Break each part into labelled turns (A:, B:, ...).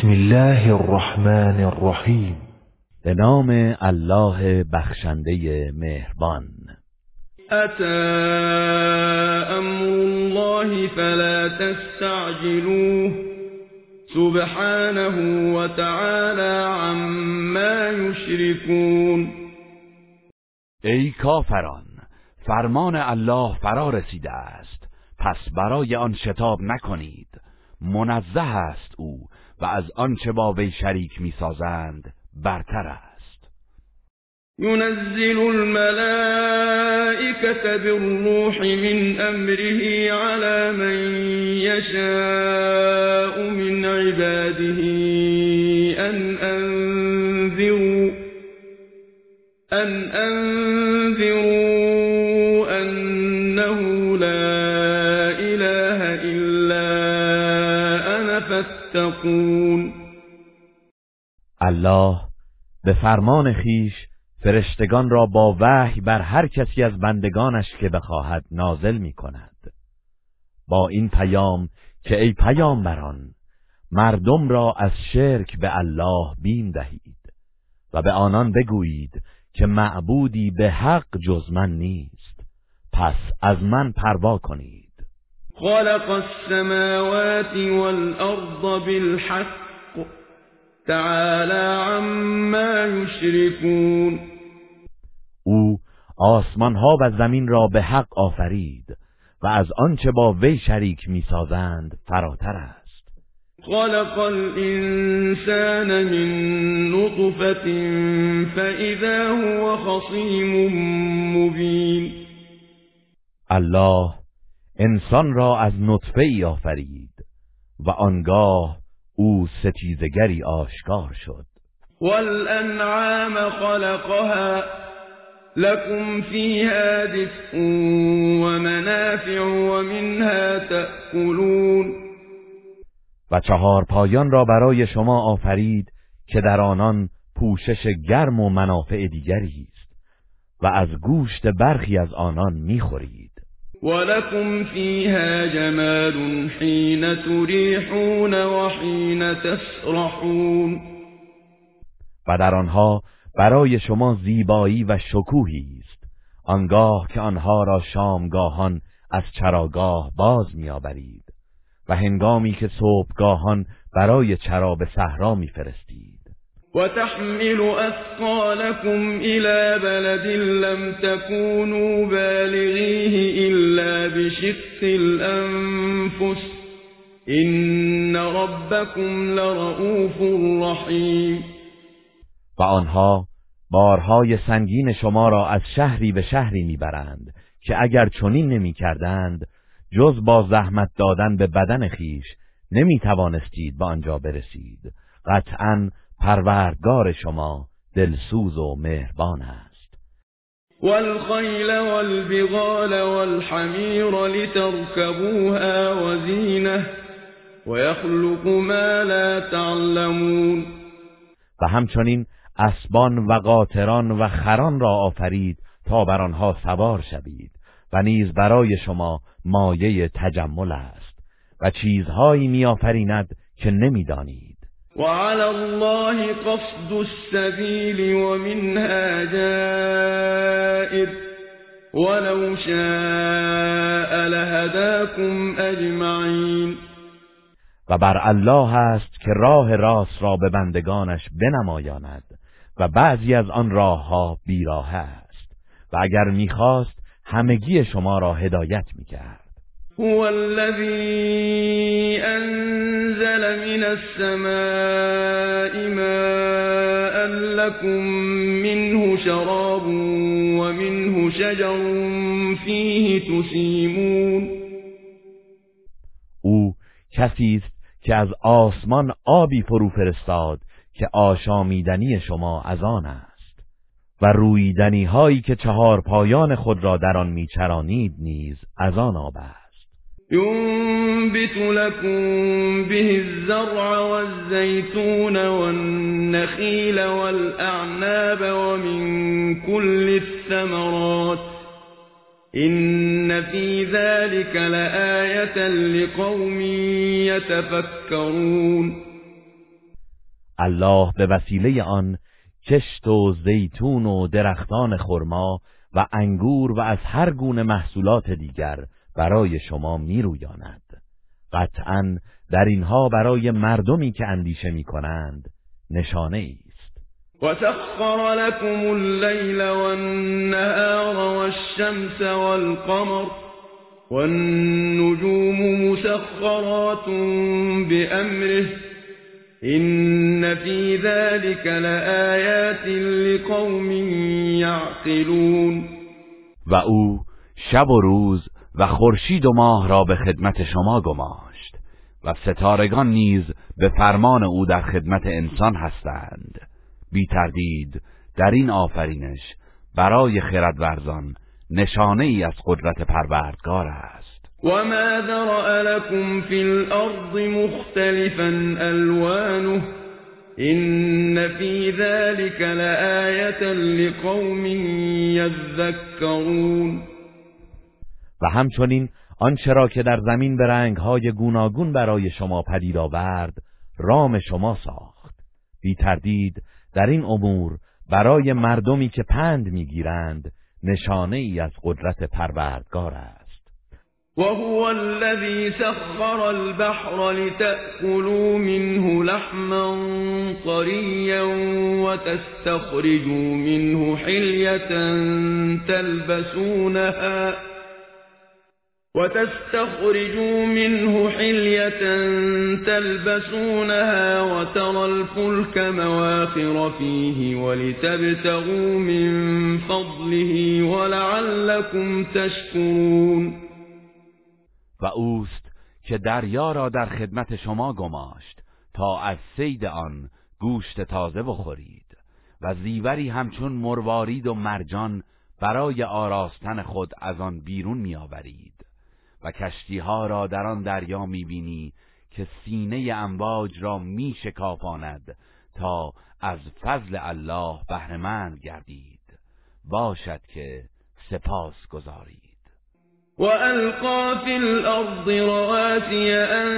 A: بسم الله الرحمن الرحیم به نام الله بخشنده مهربان
B: اتا امر الله فلا تستعجلوه سبحانه وتعالى عما یشركون
A: ای کافران فرمان الله فرا رسیده است پس برای آن شتاب نکنید منزه است او و از آنچه با وی شریک میسازند برتر است
B: ينزل الملائكة بالروح من أمره على من يشاء من عباده ان أنذروا ان أنذروا
A: الله به فرمان خیش فرشتگان را با وحی بر هر کسی از بندگانش که بخواهد نازل می کند. با این پیام که ای بران مردم را از شرک به الله بیم دهید و به آنان بگویید که معبودی به حق جز من نیست پس از من پروا کنید
B: خلق السماوات والأرض بالحق تعالى عما يشركون
A: او آسمانها و زمین را به حق آفرید و از آنچه با وی شریک میسازند فراتر است
B: خلق الانسان من نطفه فاذا هو خصیم مبین
A: الله انسان را از نطفه ای آفرید و آنگاه او ستیزگری آشکار شد
B: والانعام خلقها لكم فيها دفء ومنافع ومنها تأكلون
A: و چهار پایان را برای شما آفرید که در آنان پوشش گرم و منافع دیگری است و از گوشت برخی از آنان میخورید
B: ولكم فِيهَا حین حِينَ تُرِيحُونَ وَحِينَ تسرحون
A: و در آنها برای شما زیبایی و شکوهی است آنگاه که آنها را شامگاهان از چراگاه باز میآورید و هنگامی که صبحگاهان برای چرا به صحرا میفرستید
B: وتحمل أثقالكم إلى بلد لم تكونوا بالغيه إلا بشق الأنفس إن ربكم لرؤوف رحیم
A: و آنها بارهای سنگین شما را از شهری به شهری میبرند که اگر چنین نمیکردند جز با زحمت دادن به بدن خیش نمی توانستید به آنجا برسید قطعاً پروردگار شما دلسوز و مهربان است
B: والخیل والبغال والحمیر لتركبوها وزینه ويخلق ما لا تعلمون
A: و همچنین اسبان و قاطران و خران را آفرید تا بر آنها سوار شوید و نیز برای شما مایه تجمل است و چیزهایی میآفریند که نمیدانید
B: وعلى الله قصد السبيل ومنها جائر ولو شاء لهداكم اجمعین
A: و بر الله است که راه راست را به بندگانش بنمایاند و بعضی از آن راه ها بیراه است و اگر میخواست همگی شما را هدایت میکرد
B: هُوَ الَّذِي أَنزَلَ مِنَ السَّمَاءِ مَاءً ۖ لَّكُم مِّنْهُ شَرَابٌ وَمِنْهُ شَجَرٌ فِيهِ تُسِيمُونَ
A: او کسی است که از آسمان آبی فرو فرستاد که آشامیدنی شما از آن است و رویدنی هایی که چهار پایان خود را در آن میچرانید نیز از آن آب
B: ينبت لكم به الزرع والزيتون والنخيل والأعناب ومن كل الثمرات إن في ذلك لآية لقوم
A: يتفكرون الله به وسیله آن کشت و زیتون و درختان خرما و انگور و از هر گونه محصولات دیگر برای شما میرویاند قطعا در اینها برای مردمی که اندیشه میکنند نشانه ای است
B: وسخر لكم الليل والنهار والشمس والقمر والنجوم مسخرات بأمره إن في ذلك لآيات لقوم يعقلون
A: و او شب و روز و خورشید و ماه را به خدمت شما گماشت و ستارگان نیز به فرمان او در خدمت انسان هستند بی تردید در این آفرینش برای خردورزان نشانه ای از قدرت پروردگار است
B: وما ذرأ لكم فی الارض مختلفا الوانه این فی ذلك لآية لقوم یذکرون
A: و همچنین آنچه را که در زمین به رنگهای گوناگون برای شما پدید آورد رام شما ساخت بی تردید در این امور برای مردمی که پند میگیرند نشانه ای از قدرت پروردگار است
B: و هو الذی سخر البحر لتأكلوا منه لحما طریا و منه حلیتا تلبسونها وتستخرجوا منه حلية تلبسونها وترى الفلك مواخر فيه ولتبتغوا من فضله ولعلكم تشكرون و
A: اوست که دریا را در خدمت شما گماشت تا از سید آن گوشت تازه بخورید و زیوری همچون مروارید و مرجان برای آراستن خود از آن بیرون آورید و ها را در آن دریا میبینی که سینه امواج را شکافاند تا از فضل الله بهرهمند گردید باشد که سپاس گذارید
B: القا في الأرض رواسي أن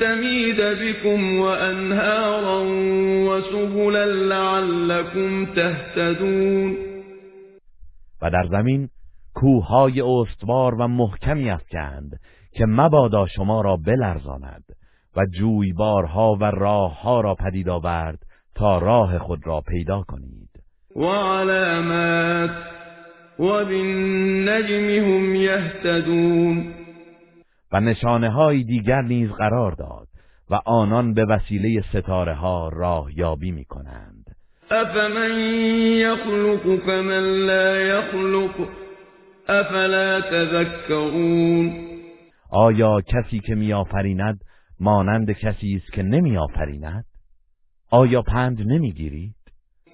B: تميد بكم و وسبلا لعلكم تهتدون
A: و در زمین کوههای استوار و محکمی افکند که مبادا شما را بلرزاند و جویبارها و راهها را پدید آورد تا راه خود را پیدا کنید و
B: علامات
A: و
B: بالنجم هم یهتدون
A: و نشانه های دیگر نیز قرار داد و آنان به وسیله ستاره ها راه یابی می کنند
B: افمن یخلق فمن لا یخلق افلا تذکرون
A: آیا کسی که میآفریند مانند کسی است که نمیآفریند آیا پند نمیگیرید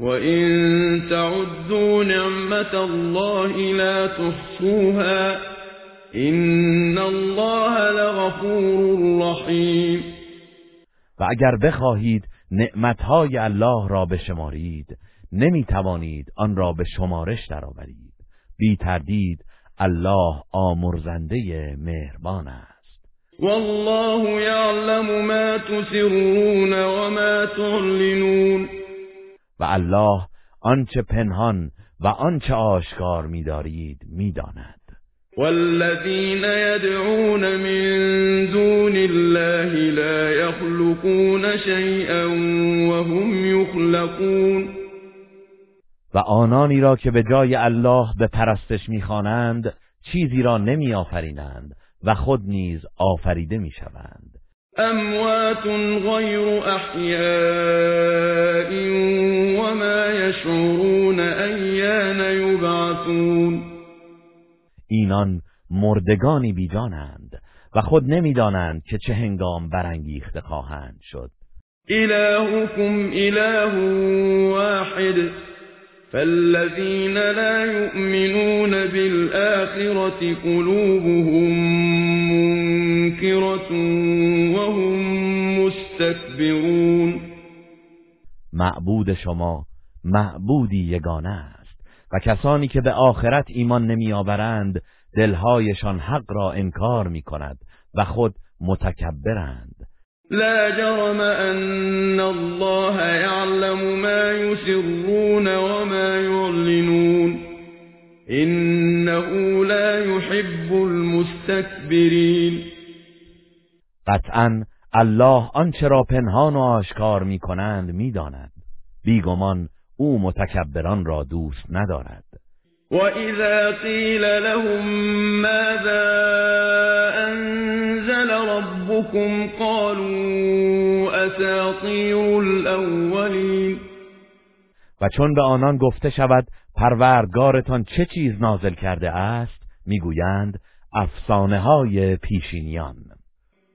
B: و این تعدوا نعمت الله لا تحصوها ان الله لغفور رحیم
A: و اگر بخواهید نعمتهای الله را بشمارید نمی توانید آن را به شمارش درآورید بی تردید الله آمرزنده مهربان است
B: والله یعلم ما تسرون و ما تعلنون
A: و الله آنچه پنهان و آنچه آشکار می‌دارید می‌داند
B: والذین يدعون من دون الله لا يخلقون شيئا وهم يخلقون
A: و آنانی را که به جای الله به پرستش میخوانند چیزی را نمیآفرینند و خود نیز آفریده شوند
B: اموات غیر احیاء و ما یشعرون ایان یبعثون
A: اینان مردگانی بیجانند و خود نمیدانند که چه هنگام برانگیخته خواهند شد
B: الهکم اله واحد فالذين لا يؤمنون بالآخرة قلوبهم منكرة وهم مستكبرون
A: معبود شما معبودی یگانه است و کسانی که به آخرت ایمان نمی نمیآورند دلهایشان حق را انکار می کند و خود متکبرند
B: لا جرم أن الله يعلم ما يسرون وما يعلنون إنه لا يحب المستكبرين
A: قطعا الله آنچه را پنهان و آشکار می کنند می بیگمان او متکبران را دوست ندارد
B: وَإِذَا قِيلَ لهم ماذا انزل ربكم قالوا أَسَاطِيرُ الْأَوَّلِينَ
A: و چون به آنان گفته شود پروردگارتان چه چیز نازل کرده است میگویند افسانه های پیشینیان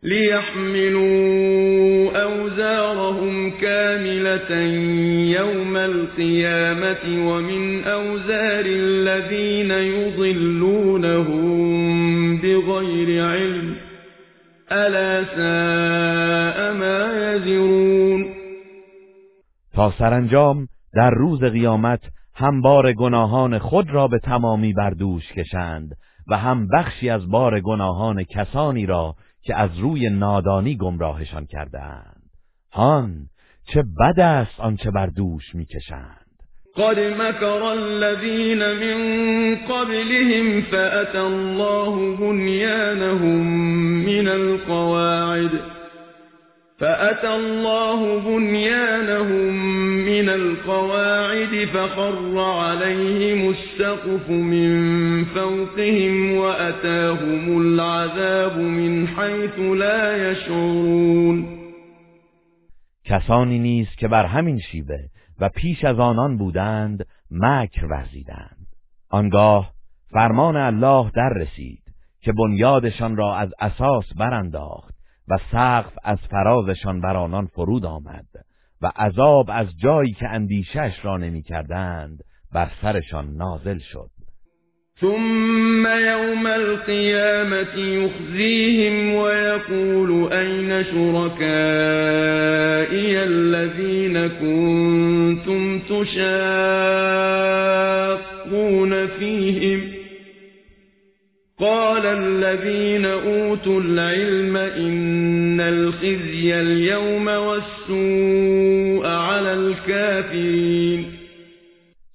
B: ليحملوا أوزارهم كاملة يَوْمَ الْقِيَامَةِ ومن أوزار الذين يضلونهم بغير علم ألا ساء ما يزرون
A: تا سرانجام در روز قیامت هم بار گناهان خود را به تمامی بردوش کشند و هم بخشی از بار گناهان کسانی را که از روی نادانی گمراهشان کردند. هان چه بد است آنچه بر دوش میکشند
B: قد مكر الذين من قبلهم فأتى الله بنيانهم من القواعد فأتى الله بنيانهم من القواعد فخر عليهم السقف من فوقهم وأتاهم العذاب من حيث لا يشعرون
A: کسانی نیست که بر همین شیوه و پیش از آنان بودند مکر ورزیدند آنگاه فرمان الله در رسید که بنیادشان را از اساس برانداخت و سقف از فرازشان بر آنان فرود آمد و عذاب از جایی که اندیشش را نمی کردند بر سرشان نازل شد
B: ثم يوم یخزیهم و یقول این شرکائی الذین كنتم تشاقون فیهم قال الذين أوتوا العلم إن الخزي اليوم والسوء
A: على الكافرين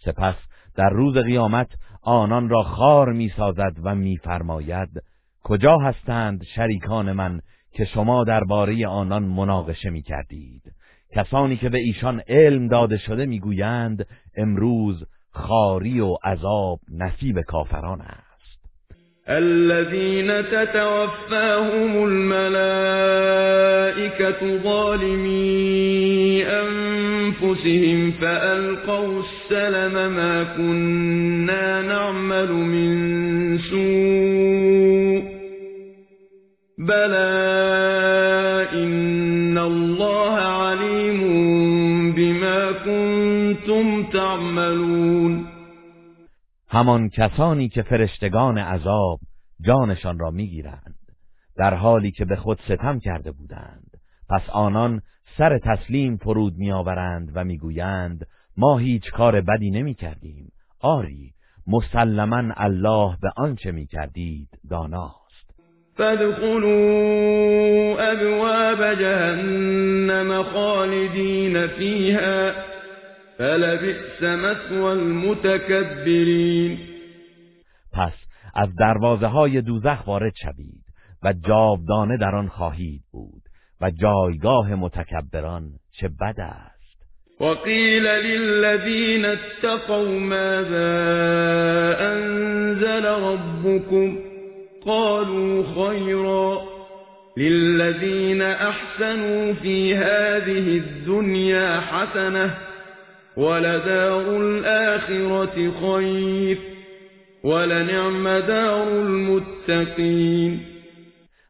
A: سپس در روز قیامت آنان را خار میسازد و میفرماید کجا هستند شریکان من که شما درباره آنان مناقشه می کردید کسانی که به ایشان علم داده شده میگویند امروز خاری و عذاب نصیب کافران است
B: الَّذِينَ تَتَوَفَّاهُمُ الْمَلَائِكَةُ ظَالِمِي أَنفُسِهِمْ فَأَلْقَوْا السَّلَمَ مَا كُنَّا نَعْمَلُ مِن سُوءٍ ۚ بَلَىٰ إِنَّ اللَّهَ عَلِيمٌ بِمَا كُنتُمْ تَعْمَلُونَ
A: همان کسانی که فرشتگان عذاب جانشان را میگیرند در حالی که به خود ستم کرده بودند پس آنان سر تسلیم فرود میآورند و میگویند ما هیچ کار بدی نمی کردیم آری مسلما الله به آنچه می کردید داناست
B: فادخلوا ابواب جهنم خالدین فیها فلبئس
A: مثوى پس از دروازه های دوزخ وارد شوید و جاودانه در آن خواهید بود و جایگاه متکبران چه بد است
B: وقیل للذین اتقوا ماذا انزل ربكم قالوا خيرا للذین احسنوا في هذه الدنيا حسنه ولدار الآخرة خیر ولنعم دار المتقین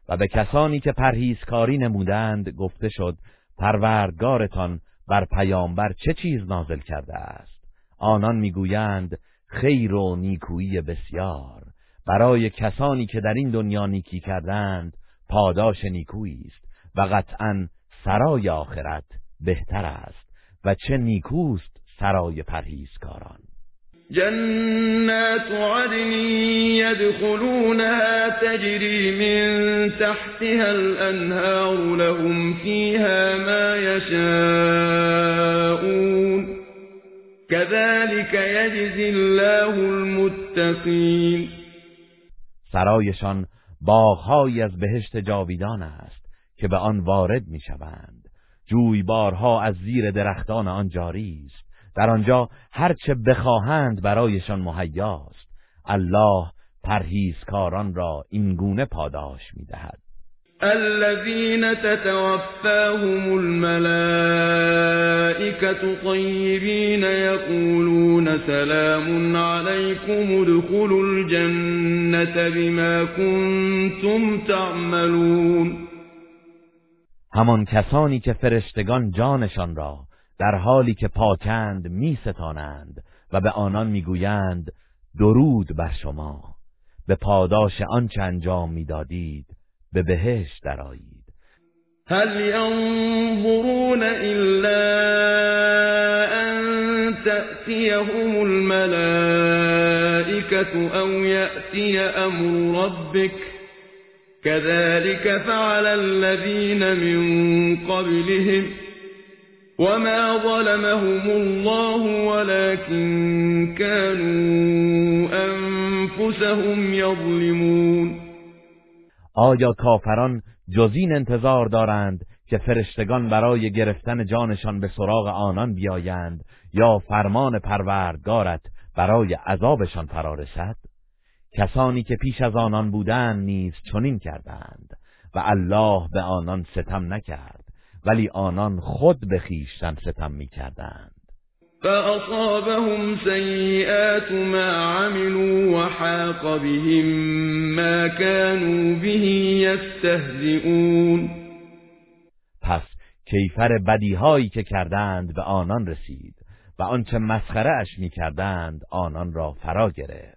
A: و به کسانی که پرهیزکاری نمودند گفته شد پروردگارتان بر پیامبر چه چیز نازل کرده است آنان میگویند خیر و نیکویی بسیار برای کسانی که در این دنیا نیکی کردند پاداش نیکویی است و قطعا سرای آخرت بهتر است و چه نیکوست سرای پرهیزکاران
B: جنات عدن یدخلونها تجری من تحتها الانهار لهم فیها ما يشاءون كذلك یجزی الله المتقین
A: سرایشان باغهایی از بهشت جاویدان است که به آن وارد میشوند جویبارها از زیر درختان آن جاری است در آنجا هرچه بخواهند برایشان مهیاست الله پرهیزکاران را این گونه پاداش میدهد
B: الذين تتوفاهم الملائكة طيبين يقولون سلام عليكم ادخلوا الجنة بما كنتم تعملون
A: همان کسانی که فرشتگان جانشان را در حالی که پاکند می ستانند و به آنان میگویند درود بر شما به پاداش آنچه انجام میدادید به بهش درایید
B: هل ینظرون الا ان تأتیهم الملائکت او یأتی امر ربک كذلك فعل الذين من قبلهم وما ظلمهم الله ولكن كانوا انفسهم
A: يظلمون آیا کافران جزین انتظار دارند که فرشتگان برای گرفتن جانشان به سراغ آنان بیایند یا فرمان پروردگارت برای عذابشان فرارسد کسانی که پیش از آنان بودند نیز چنین کردند و الله به آنان ستم نکرد ولی آنان خود به خیشتن ستم می کردند
B: فأصابهم سیئات ما عملوا وحاق بهم ما كانوا به یستهزئون
A: پس کیفر بدیهایی که کردند به آنان رسید و آنچه مسخره اش می کردند آنان را فرا گرفت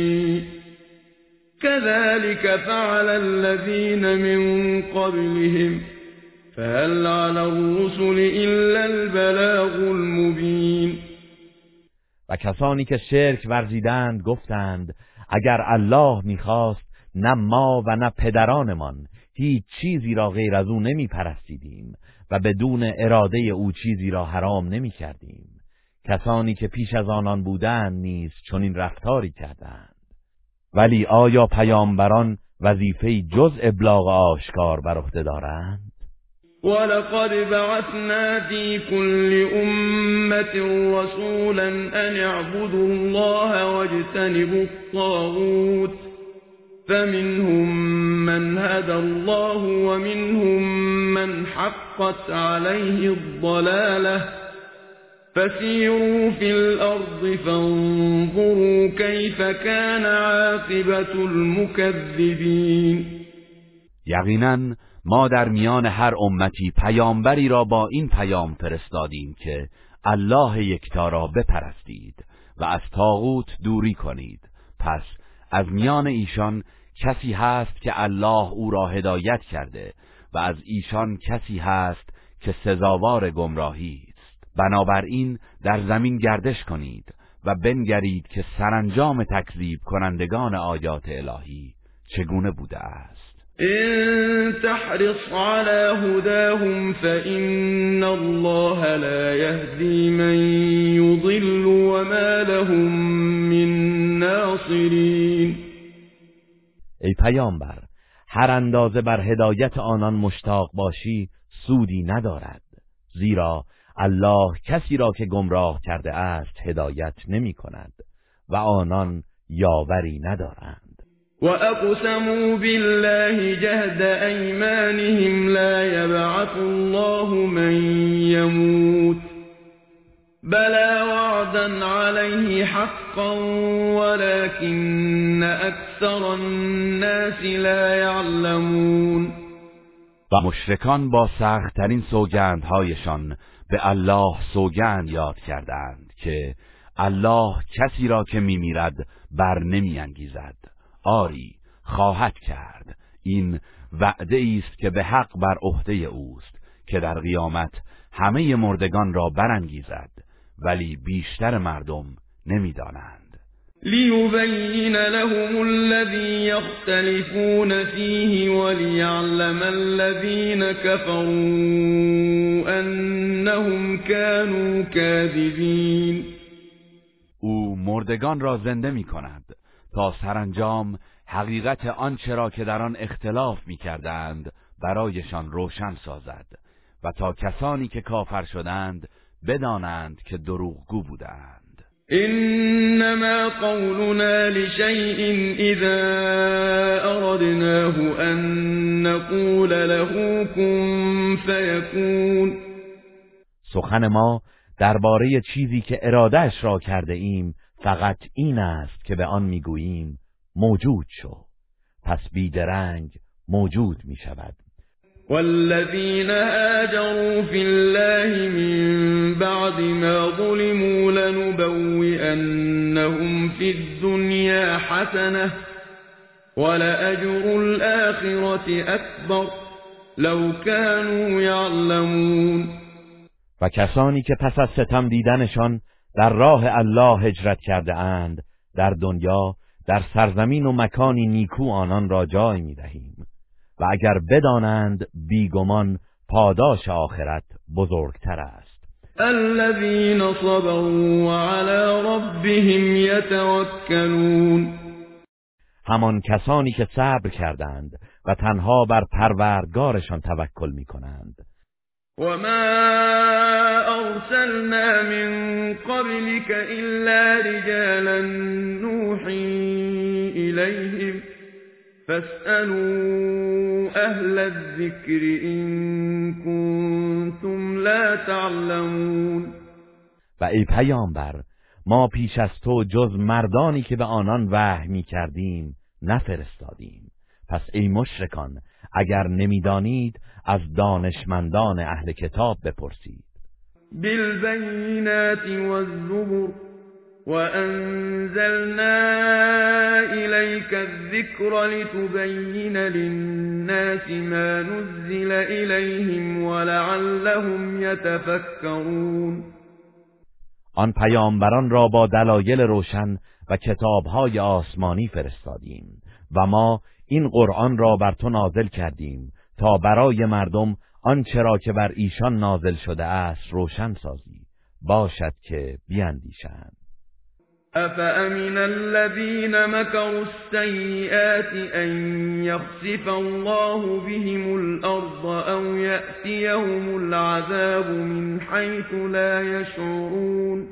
B: كذلك فعل الذين من قبلهم فهل على الرسل إلا البلاغ المبين و
A: کسانی که شرک ورزیدند گفتند اگر الله میخواست نه ما و نه پدرانمان هیچ چیزی را غیر از او نمی و بدون اراده او چیزی را حرام نمی کردیم. کسانی که پیش از آنان بودند نیز چنین رفتاری کردند ولی آیا پیامبران وظیفه جز ابلاغ آشکار بر عهده دارند
B: ولقد بعثنا في كل أمة رسولا أن اعبدوا الله واجتنبوا الطاغوت فمنهم من هدى الله ومنهم من حقت عليه الضلاله فسيروا في الأرض فانظروا كيف كان عاقبة المكذبين
A: یقینا ما در میان هر امتی پیامبری را با این پیام فرستادیم که الله یکتا را بپرستید و از تاغوت دوری کنید پس از میان ایشان کسی هست که الله او را هدایت کرده و از ایشان کسی هست که سزاوار گمراهی بنابراین در زمین گردش کنید و بنگرید که سرانجام تکذیب کنندگان آیات الهی چگونه بوده است
B: إن تحرص على هداهم فإن الله لا يهدي من يضل وما لهم من ناصرين
A: ای پیامبر هر اندازه بر هدایت آنان مشتاق باشی سودی ندارد زیرا الله کسی را که گمراه کرده است هدایت نمی کند و آنان یاوری ندارند
B: و اقسموا بالله جهد ایمانهم لا یبعث الله من یموت بلا وعدا عليه حقا ولكن اكثر الناس لا يعلمون
A: و مشرکان با سختترین سوگندهایشان به الله سوگند یاد کردند که الله کسی را که میمیرد بر نمیانگیزد آری خواهد کرد این وعده است که به حق بر عهده اوست که در قیامت همه مردگان را برانگیزد ولی بیشتر مردم نمیدانند
B: ليبين لهم الذي يختلفون فيه وليعلم الذين كفروا أنهم كانوا كاذبين
A: او مردگان را زنده می کند تا سرانجام حقیقت آنچه را که در آن اختلاف می کردند برایشان روشن سازد و تا کسانی که کافر شدند بدانند که دروغگو بودند
B: انما قولنا لشيء اذا اردناه ان نقول له كن فيكون
A: سخن ما درباره چیزی که ارادهش را کرده ایم فقط این است که به آن میگوییم موجود شو پس بیدرنگ موجود می شود
B: والذين هاجروا في الله من بعد ما ظلموا لنبوئنهم في الدنيا حسنة ولأجر الآخرة أكبر لو كانوا يعلمون
A: و کسانی که پس از ستم دیدنشان در راه الله هجرت کرده اند در دنیا در سرزمین و مکانی نیکو آنان را جای می دهیم. و اگر بدانند بیگمان پاداش آخرت بزرگتر است
B: الذين صبروا وعلى ربهم يتوكلون
A: همان کسانی که صبر کردند و تنها بر پروردگارشان توکل می کنند
B: و ما ارسلنا من قبلك الا رجالا نوحی الیهم فاسألوا اهل الذكر إن كنتم لا تعلمون
A: و ای پیامبر ما پیش از تو جز مردانی که به آنان وحی کردیم نفرستادیم پس ای مشرکان اگر نمیدانید از دانشمندان اهل کتاب بپرسید
B: بالبینات والزبر وَأَنزَلْنَا إِلَيْكَ الذِّكْرَ لِتُبَيِّنَ للناس ما نزل إِلَيْهِمْ ولعلهم يَتَفَكَّرُونَ
A: آن پیامبران را با دلایل روشن و کتابهای آسمانی فرستادیم و ما این قرآن را بر تو نازل کردیم تا برای مردم آنچه را که بر ایشان نازل شده است روشن سازی باشد که بیاندیشند
B: أفأمن الذين مكروا السيئات أن يخسف الله بهم الأرض او يأتيهم العذاب من حيث لا يشعرون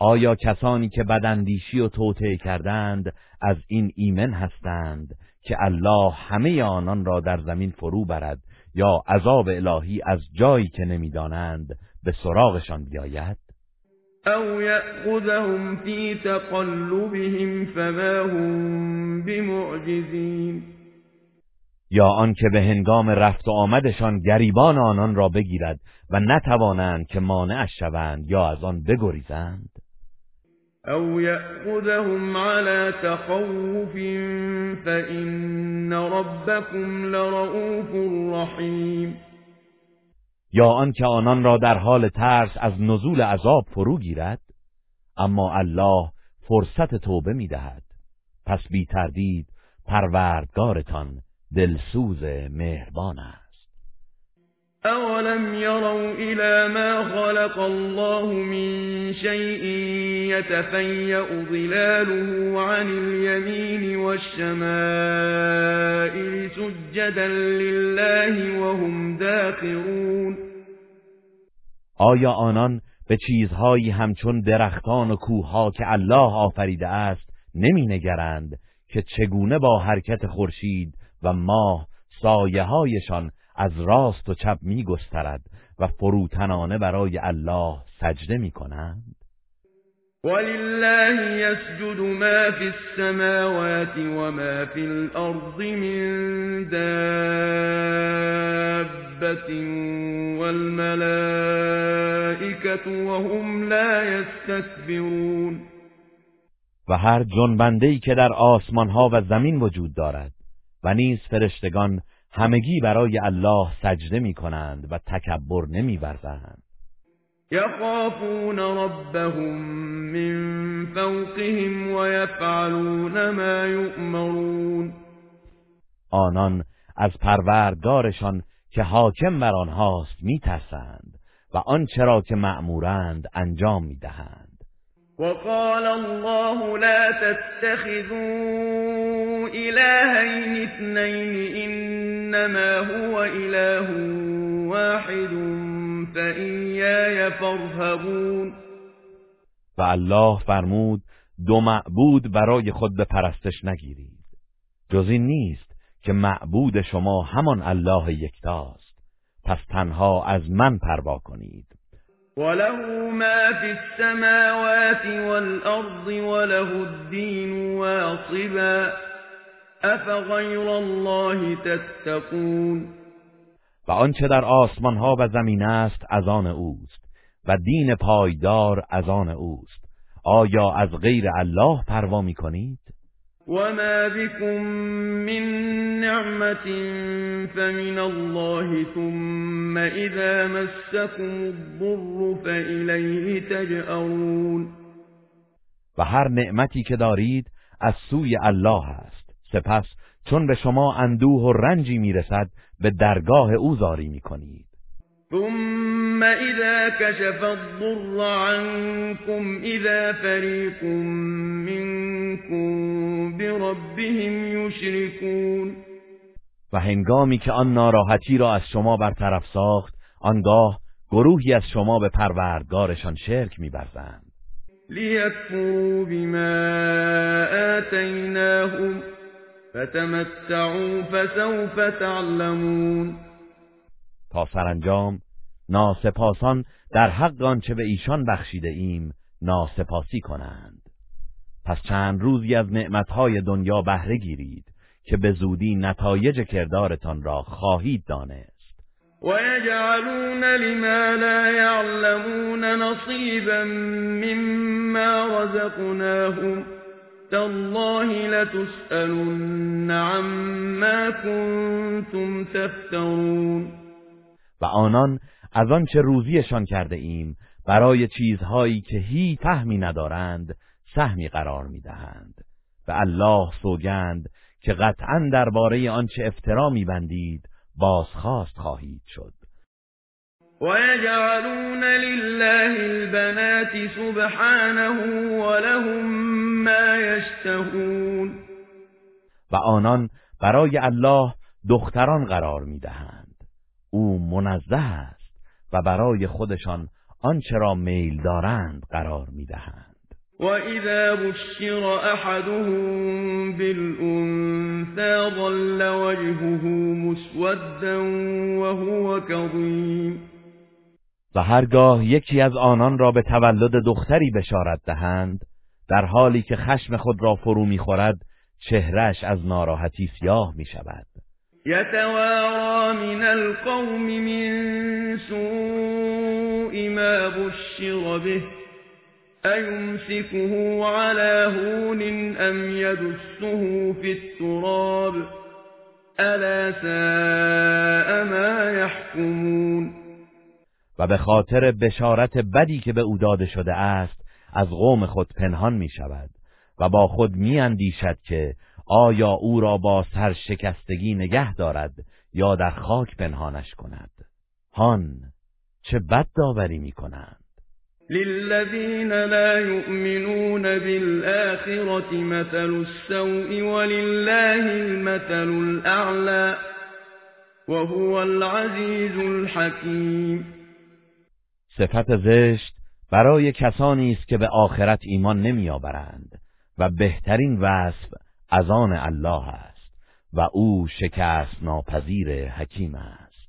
A: آیا کسانی که بداندیشی و توته کردند از این ایمن هستند که الله همه آنان را در زمین فرو برد یا عذاب الهی از جایی که نمیدانند به سراغشان بیاید أَوْ يَأْخُذَهُمْ فِي تَقَلُّبِهِمْ فَمَا هُمْ بِمُعْجِزِينَ یا آنکه به هنگام رفت و آمدشان گریبان آنان را بگیرد و نتوانند که مانعش شوند یا از آن بگریزند
B: او یأخذهم على تخوف فإن ربكم لرؤوف رحیم
A: یا آنکه آنان را در حال ترس از نزول عذاب فرو گیرد اما الله فرصت توبه می دهد پس بی تردید پروردگارتان دلسوز مهربان است
B: أَوَلَمْ يَرَوْا إِلَى مَا خَلَقَ اللَّهُ مِنْ شَيْءٍ يَتَفَيَّأُ ظِلَالُهُ عَنِ الْيَمِينِ وَالشَّمَائِلِ سُجَّدًا لِلَّهِ وَهُمْ دَاخِرُونَ
A: آیا آنان به چیزهایی همچون درختان و کوها که الله آفریده است نمی نگرند که چگونه با حرکت خورشید و ماه سایه هایشان از راست و چپ می گسترد و فروتنانه برای الله سجده می کنند
B: ولله يسجد ما في السماوات وما في الأرض من دابة والملائكة وهم لا يستكبرون
A: و هر ای که در ها و زمین وجود دارد و نیز فرشتگان همگی برای الله سجده می کنند و تکبر نمی برزند یخافون ربهم من فوقهم و یفعلون ما یؤمرون آنان از پروردگارشان که حاکم بر آنهاست ترسند و آنچه که معمورند انجام می دهند.
B: وقال الله لا تتخذوا إِلَٰهَيْنِ اثنين إنما هو هُوَ واحد وَاحِدٌ فارهبون
A: و الله فرمود دو معبود برای خود به پرستش نگیرید جز این نیست که معبود شما همان الله یکتاست پس تنها از من پروا کنید
B: وله ما في السماوات والأرض وله الدين واصبا افغیر الله تتقون
A: و آنچه در آسمان ها و زمین است از آن اوست و دین پایدار از آن اوست آیا از غیر الله پروا می کنید؟
B: وما بكم من نعمة فمن الله ثم إذا مسكم الضر فإليه تجأرون
A: و هر نعمتی که دارید از سوی الله است سپس چون به شما اندوه و رنجی میرسد به درگاه او زاری میکنید ثم اذا كشف الضر عنكم اذا فريق منكم بربهم يُشْرِكُونَ و هنگامی که آن ناراحتی را از شما برطرف ساخت آنگاه گروهی از شما به پروردگارشان شرک می‌ورزند
B: لیکفروا بما آتیناهم فتمتعوا فسوف تعلمون
A: تا سرانجام ناسپاسان در حق آنچه به ایشان بخشیده ایم ناسپاسی کنند پس چند روزی از نعمتهای دنیا بهره گیرید که به زودی نتایج کردارتان را خواهید دانست
B: و یجعلون لما لا یعلمون نصیبا مما رزقناهم تالله لتسألون عما كنتم تفترون
A: و آنان از آنچه روزیشان کرده ایم برای چیزهایی که هیچ فهمی ندارند سهمی قرار میدهند و الله سوگند که قطعا درباره آنچه افترا بندید بازخواست خواهید شد
B: ويجعلون لله البنات سبحانه ولهم ما یشتهون
A: و آنان برای الله دختران قرار میدهند او منزه است و برای خودشان آنچه را میل دارند قرار میدهند و
B: اذا بشر احدهم بالانثى ظل وجهه مسودا وهو كظيم
A: و هرگاه یکی از آنان را به تولد دختری بشارت دهند در حالی که خشم خود را فرو میخورد چهرش از ناراحتی سیاه می شود
B: يتوارى من القوم من سوء ما بشر به أيمسكه على هون أم يدسه في التراب ألا ساء ما يحكمون
A: و به خاطر بشارت بدی که به او داده شده است از قوم خود پنهان می شود و با خود می اندیشد که آیا او را با سر شکستگی نگه دارد یا در خاک پنهانش کند هان چه بد داوری می کنند
B: للذین لا یؤمنون بالآخرة مثل السوء ولله المثل الاعلى وهو العزیز الحکیم
A: صفت زشت برای کسانی است که به آخرت ایمان نمیآورند و بهترین وصف از آن الله است و او شکست ناپذیر حکیم است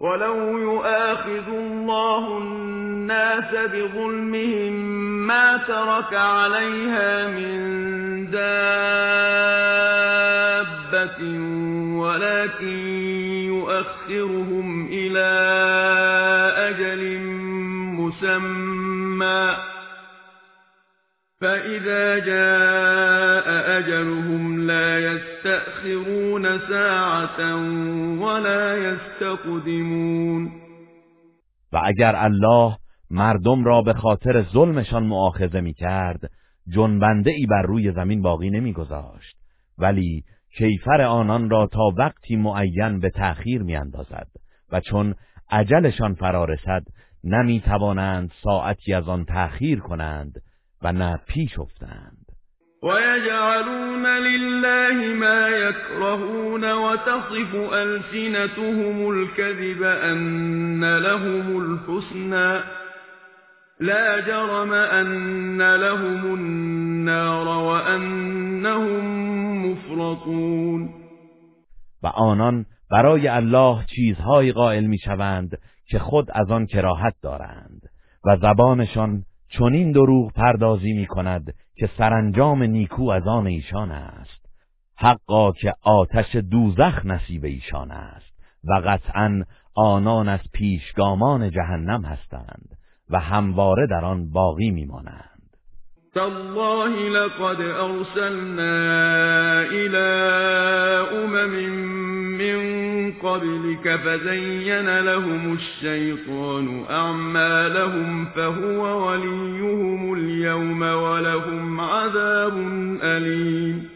B: ولو يؤاخذ الله الناس بظلمهم ما ترك عليها من دابة ولكن يؤخرهم الى أجل مسمى فإذا جاء اجلهم لا يَسْتَأْخِرُونَ سَاعَةً ولا يستقدمون و
A: اگر الله مردم را به خاطر ظلمشان معاخذه می کرد جنبنده ای بر روی زمین باقی نمی گذاشت ولی کیفر آنان را تا وقتی معین به تأخیر می اندازد و چون عجلشان فرارسد نمی توانند ساعتی از آن تأخیر کنند و نه پیش افتند
B: یجعلون لله ما و وتصف ألسنتهم الكذب أن لهم الحسنى لا جرم أن لهم النار وأنهم مفرطون
A: و آنان برای الله چیزهایی قائل میشوند که خود از آن کراهت دارند و زبانشان چون این دروغ پردازی می کند که سرانجام نیکو از آن ایشان است حقا که آتش دوزخ نصیب ایشان است و قطعا آنان از پیشگامان جهنم هستند و همواره در آن باقی میمانند
B: تالله لقد أرسلنا الى امم من قبلك فزين لهم الشيطان اعمالهم فهو وليهم اليوم ولهم عذاب اليم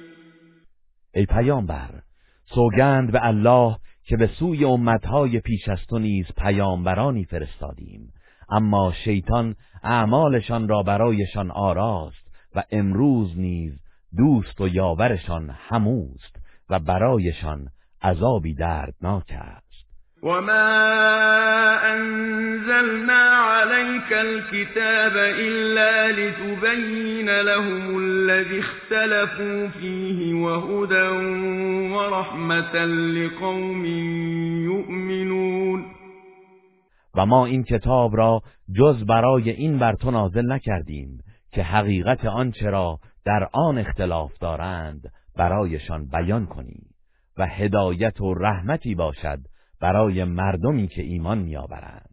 B: ای
A: پیامبر سوگند به الله که به سوی امتهای پیش از تو نیز پیامبرانی فرستادیم اما شیطان اعمالشان را برایشان آراست و امروز نیز دوست و یاورشان هموست و برایشان عذابی دردناک است
B: وما انزلنا عليك الكتاب الا لتبين لهم الذي اختلفوا فيه وهدى ورحمه لقوم يؤمنون
A: و ما این کتاب را جز برای این بر تو نازل نکردیم که حقیقت آن چرا در آن اختلاف دارند برایشان بیان کنیم و هدایت و رحمتی باشد برای مردمی که ایمان میآورند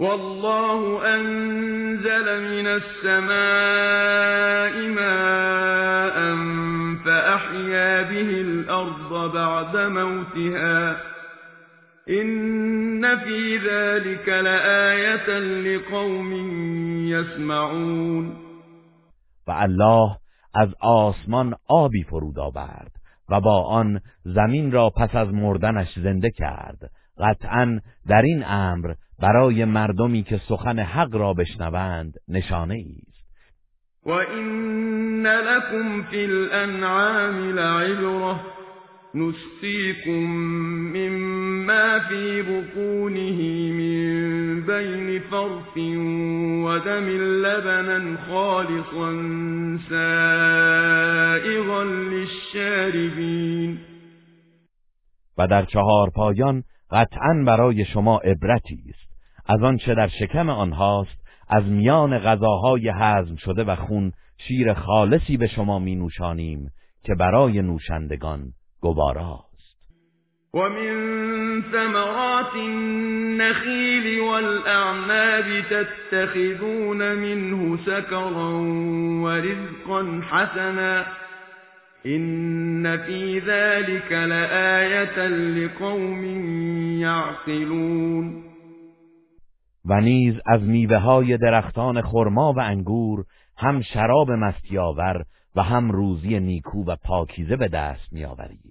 B: والله انزل من السماء ماء فاحیا به الارض بعد موتها إِنَّ فِي ذَلِكَ لَآيَةً لِقَوْمٍ يَسْمَعُونَ
A: و الله از آسمان آبی فرود آورد و با آن زمین را پس از مردنش زنده کرد قطعا در این امر برای مردمی که سخن حق را بشنوند نشانه ای است
B: و این لکم فی الانعام لعبره نسقيكم مما في بطونه من بين فرث ودم لبنا خالصا سائغا للشاربين
A: و در چهار پایان قطعا برای شما عبرتی است از آنچه در شکم آنهاست از میان غذاهای هضم شده و خون شیر خالصی به شما می نوشانیم که برای نوشندگان گواراست
B: و من ثمرات النخیل والاعناب تتخذون منه و ورزقا حسنا این فی ذلك لآیتا لقوم یعقلون.
A: و نیز از میوه های درختان خرما و انگور هم شراب مستیاور و هم روزی نیکو و پاکیزه به دست میآورید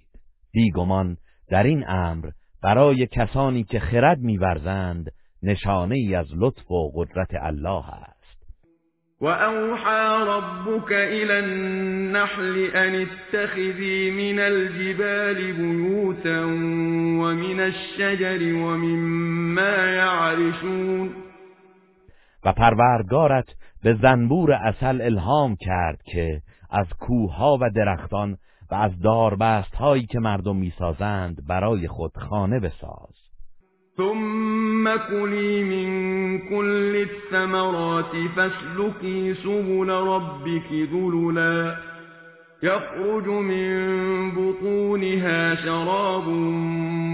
A: بیگمان در این امر برای کسانی که خرد میورزند نشانه ای از لطف و قدرت الله است
B: و اوحا ربک الى النحل ان اتخذی من الجبال بیوتا من الشجر و من ما یعرشون
A: و پروردگارت به زنبور اصل الهام کرد که از کوها و درختان و از داربست هایی که مردم میسازند برای خود خانه بساز
B: ثم کلی من كل الثمرات فاسلكي سبل ربك ذللا يخرج من بطونها شراب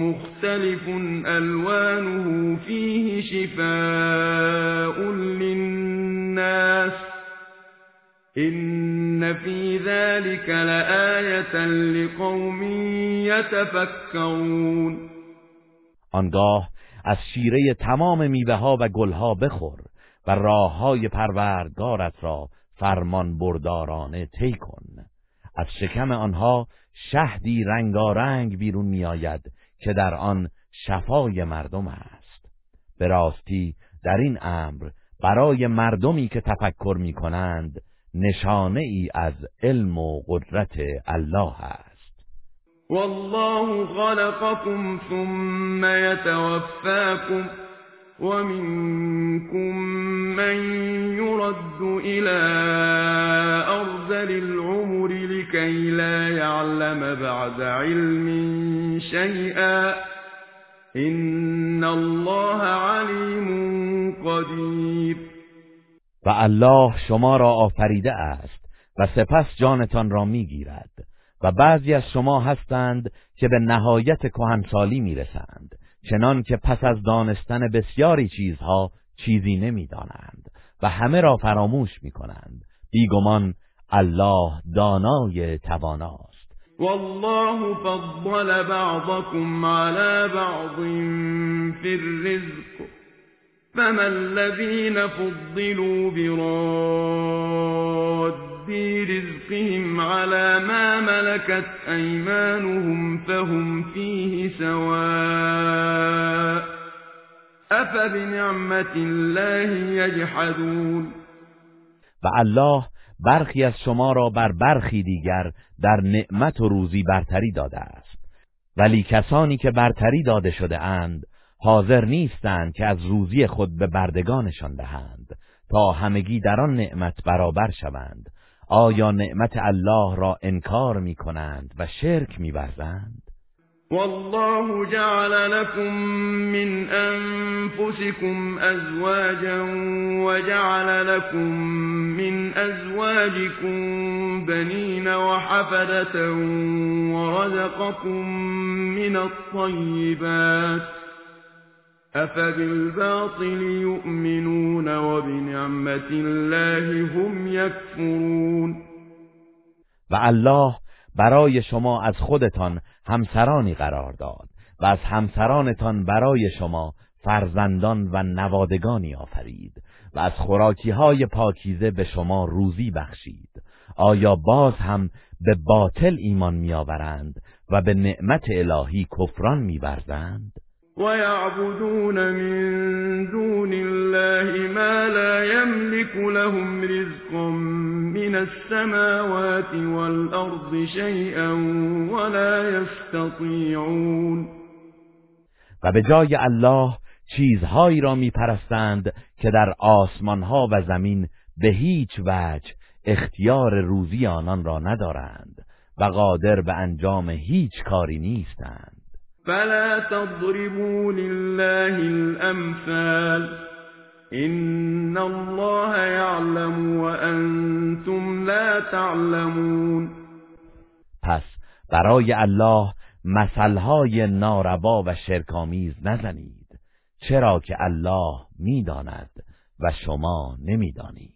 B: مختلف ألوانه فيه شفاء للناس ان في ذلك لَآيَةً لقوم يتفكرون
A: آنگاه از شیره تمام میوهها و ها بخور و راههای پروردگارت را فرمان بردارانه طی کن از شکم آنها شهدی رنگارنگ بیرون میآید که در آن شفای مردم است به راستی در این امر برای مردمی که تفکر می کنند نشانه ای از علم و قدرت الله است
B: والله خلقكم ثم يتوفاكم ومنكم من يرد إلى أرذل العمر لكي لا يعلم بعد علم شيئا إن الله عليم قدير
A: و الله شما را آفریده است و سپس جانتان را میگیرد و بعضی از شما هستند که به نهایت کهنسالی میرسند چنان که پس از دانستن بسیاری چیزها چیزی نمیدانند و همه را فراموش میکنند بیگمان الله دانای تواناست
B: والله فضل بعضكم على بعض في الرزق فما الذين فضلوا براد رزقهم على ما ملكت أيمانهم فهم فيه سواء أفبنعمة الله يجحدون
A: و الله برخی از شما را بر برخی دیگر در نعمت و روزی برتری داده است ولی کسانی که برتری داده شده اند حاضر نیستند که از روزی خود به بردگانشان دهند تا همگی در آن نعمت برابر شوند آیا نعمت الله را انکار می کنند و شرک می برزند؟
B: والله جعل لكم من انفسكم ازواجا وجعل لكم من ازواجكم بنين وحفدة ورزقكم من الطيبات افبالباطل يؤمنون
A: وبنعمة الله هم يكفرون و الله برای شما از خودتان همسرانی قرار داد و از همسرانتان برای شما فرزندان و نوادگانی آفرید و از خوراکی های پاکیزه به شما روزی بخشید آیا باز هم به باطل ایمان آورند و به نعمت الهی کفران میورزند
B: ويعبدون من دون الله ما لا يملك لهم رزق من السماوات والأرض شيئا ولا يستطيعون
A: و به جای الله چیزهایی را میپرستند که در آسمانها و زمین به هیچ وجه اختیار روزی آنان را ندارند و قادر به انجام هیچ کاری نیستند
B: فلا تضربوا لله الأمثال إن الله يعلم وأنتم لا تعلمون
A: پس برای الله مثلهای ناروا و شرکامیز نزنید چرا که الله میداند و شما نمیدانید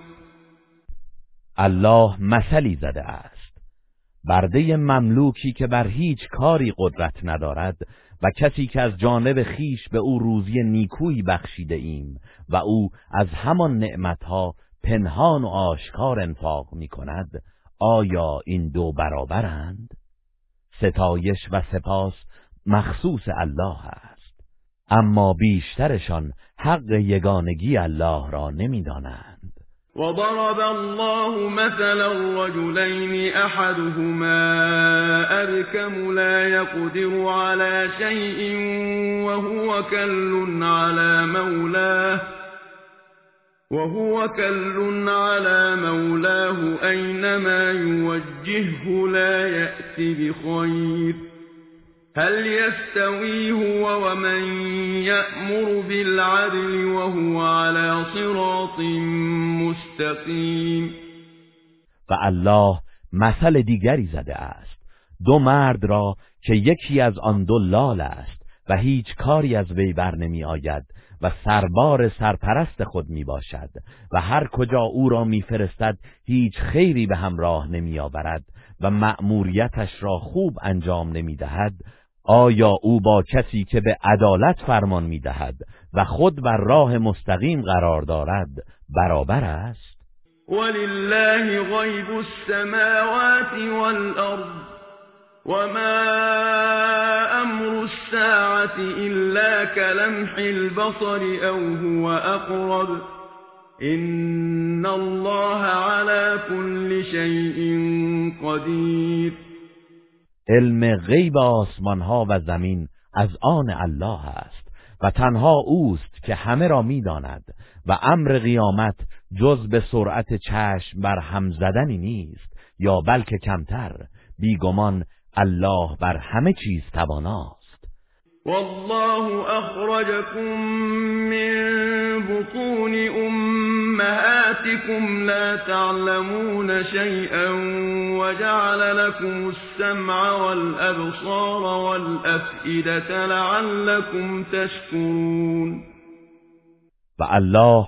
A: الله مثلی زده است برده مملوکی که بر هیچ کاری قدرت ندارد و کسی که از جانب خیش به او روزی نیکویی بخشیده ایم و او از همان نعمتها پنهان و آشکار انفاق می کند آیا این دو برابرند؟ ستایش و سپاس مخصوص الله است اما بیشترشان حق یگانگی الله را نمیدانند
B: وضرب الله مثلا رجلين أحدهما أركم لا يقدر على شيء وهو كل على مولاه وهو كل على مولاه أينما يوجهه لا يأتي بخير هل يستوي هو ومن يأمر بالعدل وهو على صراط مستقیم
A: و الله مثل دیگری زده است دو مرد را که یکی از آن دو لال است و هیچ کاری از وی بر نمی آید و سربار سرپرست خود می باشد و هر کجا او را فرستد هیچ خیری به همراه نمی آورد و مأموریتش را خوب انجام نمی دهد آیا او با کسی که به عدالت فرمان دهد و خود بر راه مستقیم قرار دارد برابر است
B: ولله غیب السماوات والارض وما امر الساعت الا كلمح البصر او هو اقرب ان الله على كل شيء قدیر
A: علم غیب آسمان و زمین از آن الله است و تنها اوست که همه را میداند و امر قیامت جز به سرعت چشم بر هم زدنی نیست یا بلکه کمتر بیگمان الله بر همه چیز تواناست
B: والله اخرجكم من بطون امهاتكم لا تعلمون شيئا وجعل لكم السمع والابصار والأفئدة لعلكم تشكرون
A: و الله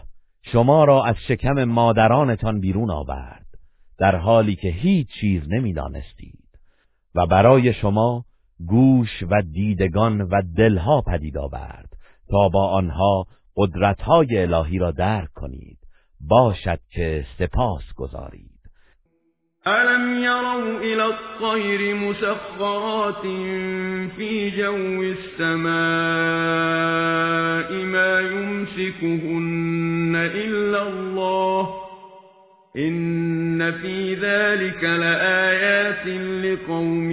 A: شما را از شکم مادرانتان بیرون آورد در حالی که هیچ چیز نمیدانستید و برای شما گوش و دیدگان و دلها پدید آورد تا با آنها قدرتهای الهی را درک کنید باشد که سپاس گذارید
B: الم یرو الی الطیر مسخرات فی جو السماء ما یمسکهن الا الله إِنَّ ذَلِكَ لقوم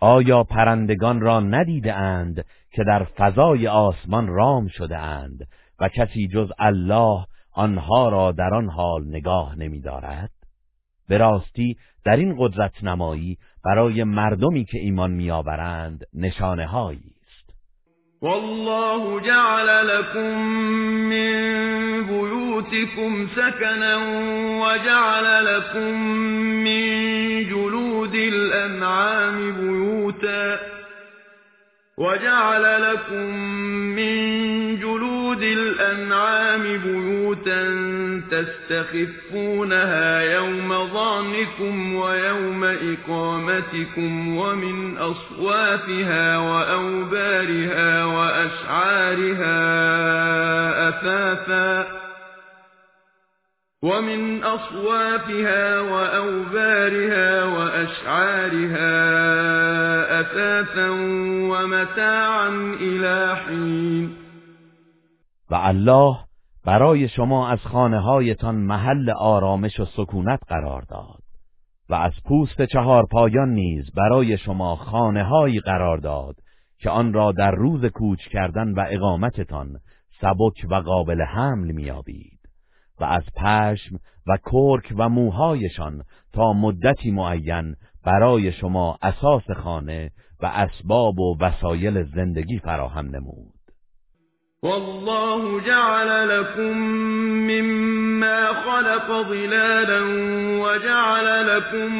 A: آیا پرندگان را ندیده اند که در فضای آسمان رام شده اند و کسی جز الله آنها را در آن حال نگاه نمی دارد؟ به راستی در این قدرت نمایی برای مردمی که ایمان می آورند نشانه هایی
B: والله جعل لكم من بيوتكم سكنا وجعل لكم من جلود الأنعام بيوتا وَجَعَلَ لَكُم مِّن جُلُودِ الْأَنْعَامِ بُيُوتًا تَسْتَخِفُّونَهَا يَوْمَ ظانكم وَيَوْمَ إِقَامَتِكُمْ وَمِنْ أَصْوَافِهَا وَأَوْبَارِهَا وَأَشْعَارِهَا أَثَاثًا ومن أصواتها وأوبارها وأشعارها أثاثا ومتاعا إلى
A: حين و الله برای شما از خانه هایتان محل آرامش و سکونت قرار داد و از پوست چهار پایان نیز برای شما خانه هایی قرار داد که آن را در روز کوچ کردن و اقامتتان سبک و قابل حمل میابید و از پشم و کرک و موهایشان تا مدتی معین برای شما اساس خانه و اسباب و وسایل زندگی فراهم نمود
B: والله جعل لكم مما خلق ظلالا وجعل لكم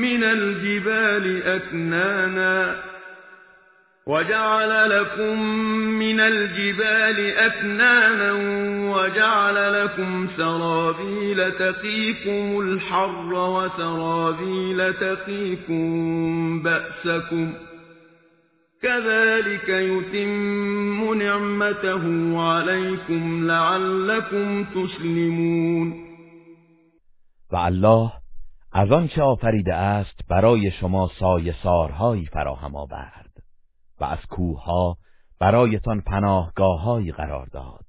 B: من الجبال أكنانا وَجَعَلَ لَكُم مِّنَ الْجِبَالِ أَكْنَانًا وَجَعَلَ لَكُمْ سَرَابِيلَ تَقِيكُمُ الْحَرَّ وَسَرَابِيلَ تَقِيكُم بَأْسَكُمْ ۚ كَذَٰلِكَ يُتِمُّ نِعْمَتَهُ عَلَيْكُمْ لَعَلَّكُمْ تُسْلِمُونَ
A: و الله از آنچه است برای شما سایه سارهایی فراهم آورد و از کوهها برایتان پناهگاههایی قرار داد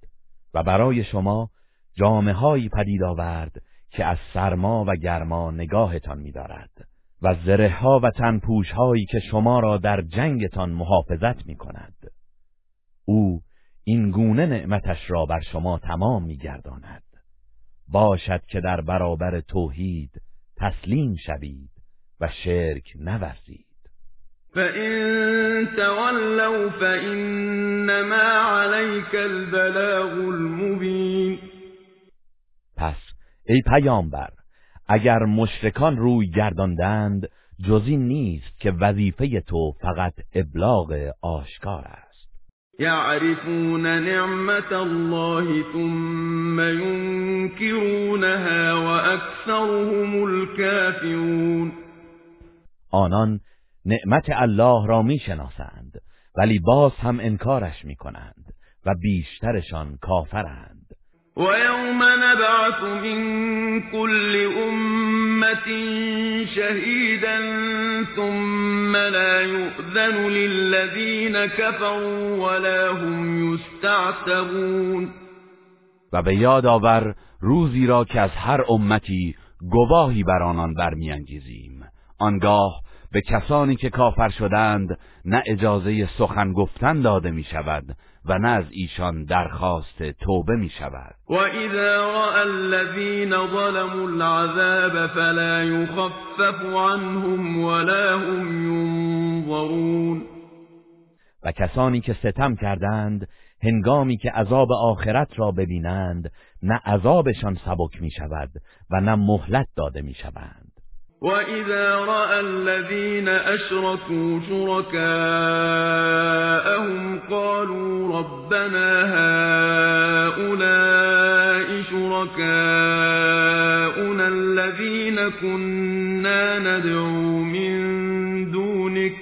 A: و برای شما جامعه پدید آورد که از سرما و گرما نگاهتان می‌دارد و زره ها و تنپوش هایی که شما را در جنگتان محافظت می کند. او این گونه نعمتش را بر شما تمام می گرداند. باشد که در برابر توحید تسلیم شوید و شرک نورزید.
B: فَإِن تَوَلَّوْا فَإِنَّمَا عَلَيْكَ الْبَلَاغُ الْمُبِينُ
A: پس ای پیامبر اگر مشرکان روی گرداندند جز این نیست که وظیفه تو فقط ابلاغ آشکار است
B: یعرفون نعمت الله ثم ينكرونها واكثرهم الكافرون
A: آنان نعمت الله را میشناسند ولی باز هم انکارش میکنند و بیشترشان کافرند و
B: یوم نبعث من كل امت شهیدا ثم لا یؤذن للذین كفروا ولا هم
A: یستعتبون و به یاد آور روزی را که از هر امتی گواهی بر آنان برمیانگیزیم آنگاه به کسانی که کافر شدند نه اجازه سخن گفتن داده می شود و نه از ایشان درخواست توبه می شود و
B: اذا را الذین ظلموا العذاب فلا یخفف عنهم ولا هم ينظرون
A: و کسانی که ستم کردند هنگامی که عذاب آخرت را ببینند نه عذابشان سبک می شود و نه مهلت داده می شود
B: وَإِذَا رَأَى الَّذِينَ أَشْرَكُوا شُرَكَاءَهُمْ قَالُوا رَبَّنَا هَؤُلَاءِ شُرَكَاؤُنَا الَّذِينَ كُنَّا نَدْعُو مِن دُونِكَ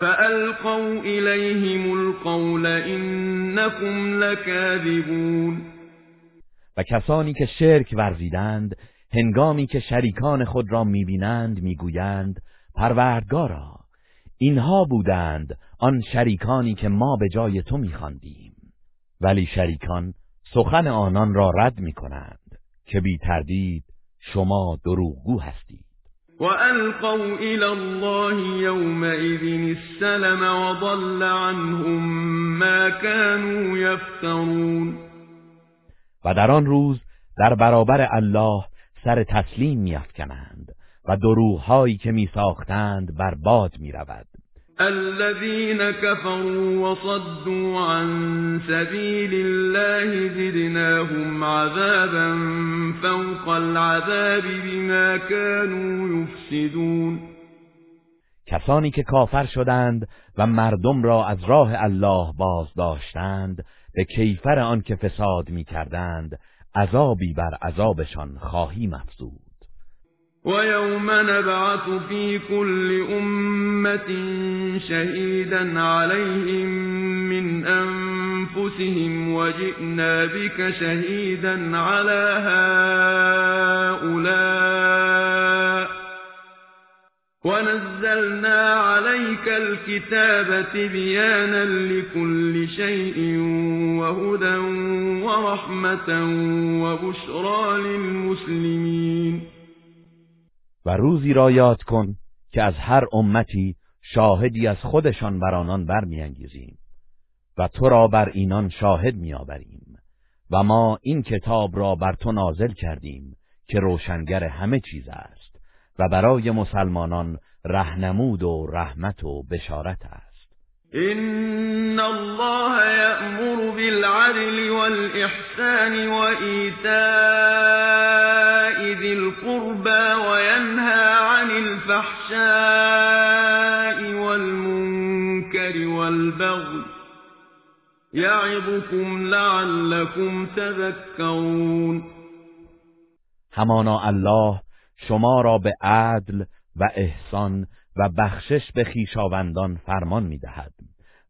B: فَأَلْقَوْا إِلَيْهِمُ الْقَوْلَ إِنَّكُمْ لَكَاذِبُونَ و کسانی
A: که هنگامی که شریکان خود را میبینند میگویند پروردگارا اینها بودند آن شریکانی که ما به جای تو میخواندیم ولی شریکان سخن آنان را رد میکنند که بی تردید شما دروغگو هستید
B: و ان الله یومئذ السلم و عنهم ما كانوا یفترون
A: و در آن روز در برابر الله سر تسلیم افکنند و دروغهایی که میساختند بر باد رود
B: الذين كفروا وصدوا عن سبيل الله زدناهم عذابا فوق العذاب بما كانوا يفسدون
A: کسانی که کافر شدند و مردم را از راه الله باز داشتند به کیفر آن که فساد می عذابی بر عذابشان مفزود
B: و یوم نبعث فی كل امت شهیدا عليهم من أنفسهم وجئنا بك شهیدا على هؤلاء وَنَزَّلْنَا عَلَيْكَ الْكِتَابَ بَيَانًا لِّكُلِّ شَيْءٍ وَهُدًى وَرَحْمَةً وَبُشْرَىٰ لِلْمُسْلِمِينَ
A: و روزی را یاد کن که از هر امتی شاهدی از خودشان بر آنان برمیانگیزیم و تو را بر اینان شاهد میآوریم و ما این کتاب را بر تو نازل کردیم که روشنگر همه چیز است و برای مسلمانان رهنمود و رحمت و بشارت است
B: این الله یأمر بالعدل والإحسان وإيتاء ذی القربى وینهى عن الفحشاء والمنكر والبغي یعظكم لعلكم تذكرون
A: همانا الله شما را به عدل و احسان و بخشش به خیشاوندان فرمان میدهد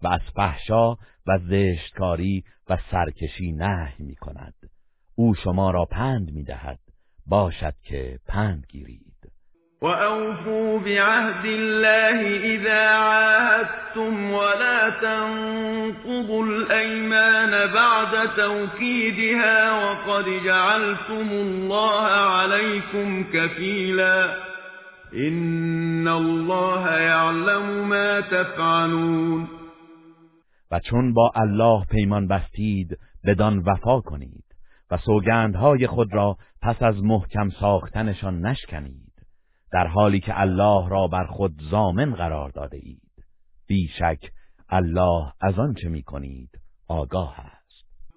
A: و از فحشا و زشتکاری و سرکشی نه می کند. او شما را پند می دهد. باشد که پند گیرید
B: وَأَوْفُوا بِعَهْدِ اللَّهِ إِذَا عَاهَدتُّمْ وَلَا تَنقُضُوا الْأَيْمَانَ بَعْدَ تَوْكِيدِهَا وَقَدْ جعلتم الله عَلَيْكُمْ كَفِيلًا إِنَّ الله يَعْلَمُ ما تَفْعَلُونَ
A: و چون با الله پیمان بستید بدان وفا کنید و سوگندهای خود را پس از محکم ساختنشان نشکنید در حالی که الله را بر خود زامن قرار داده اید بیشک الله از آنچه می کنید آگاه است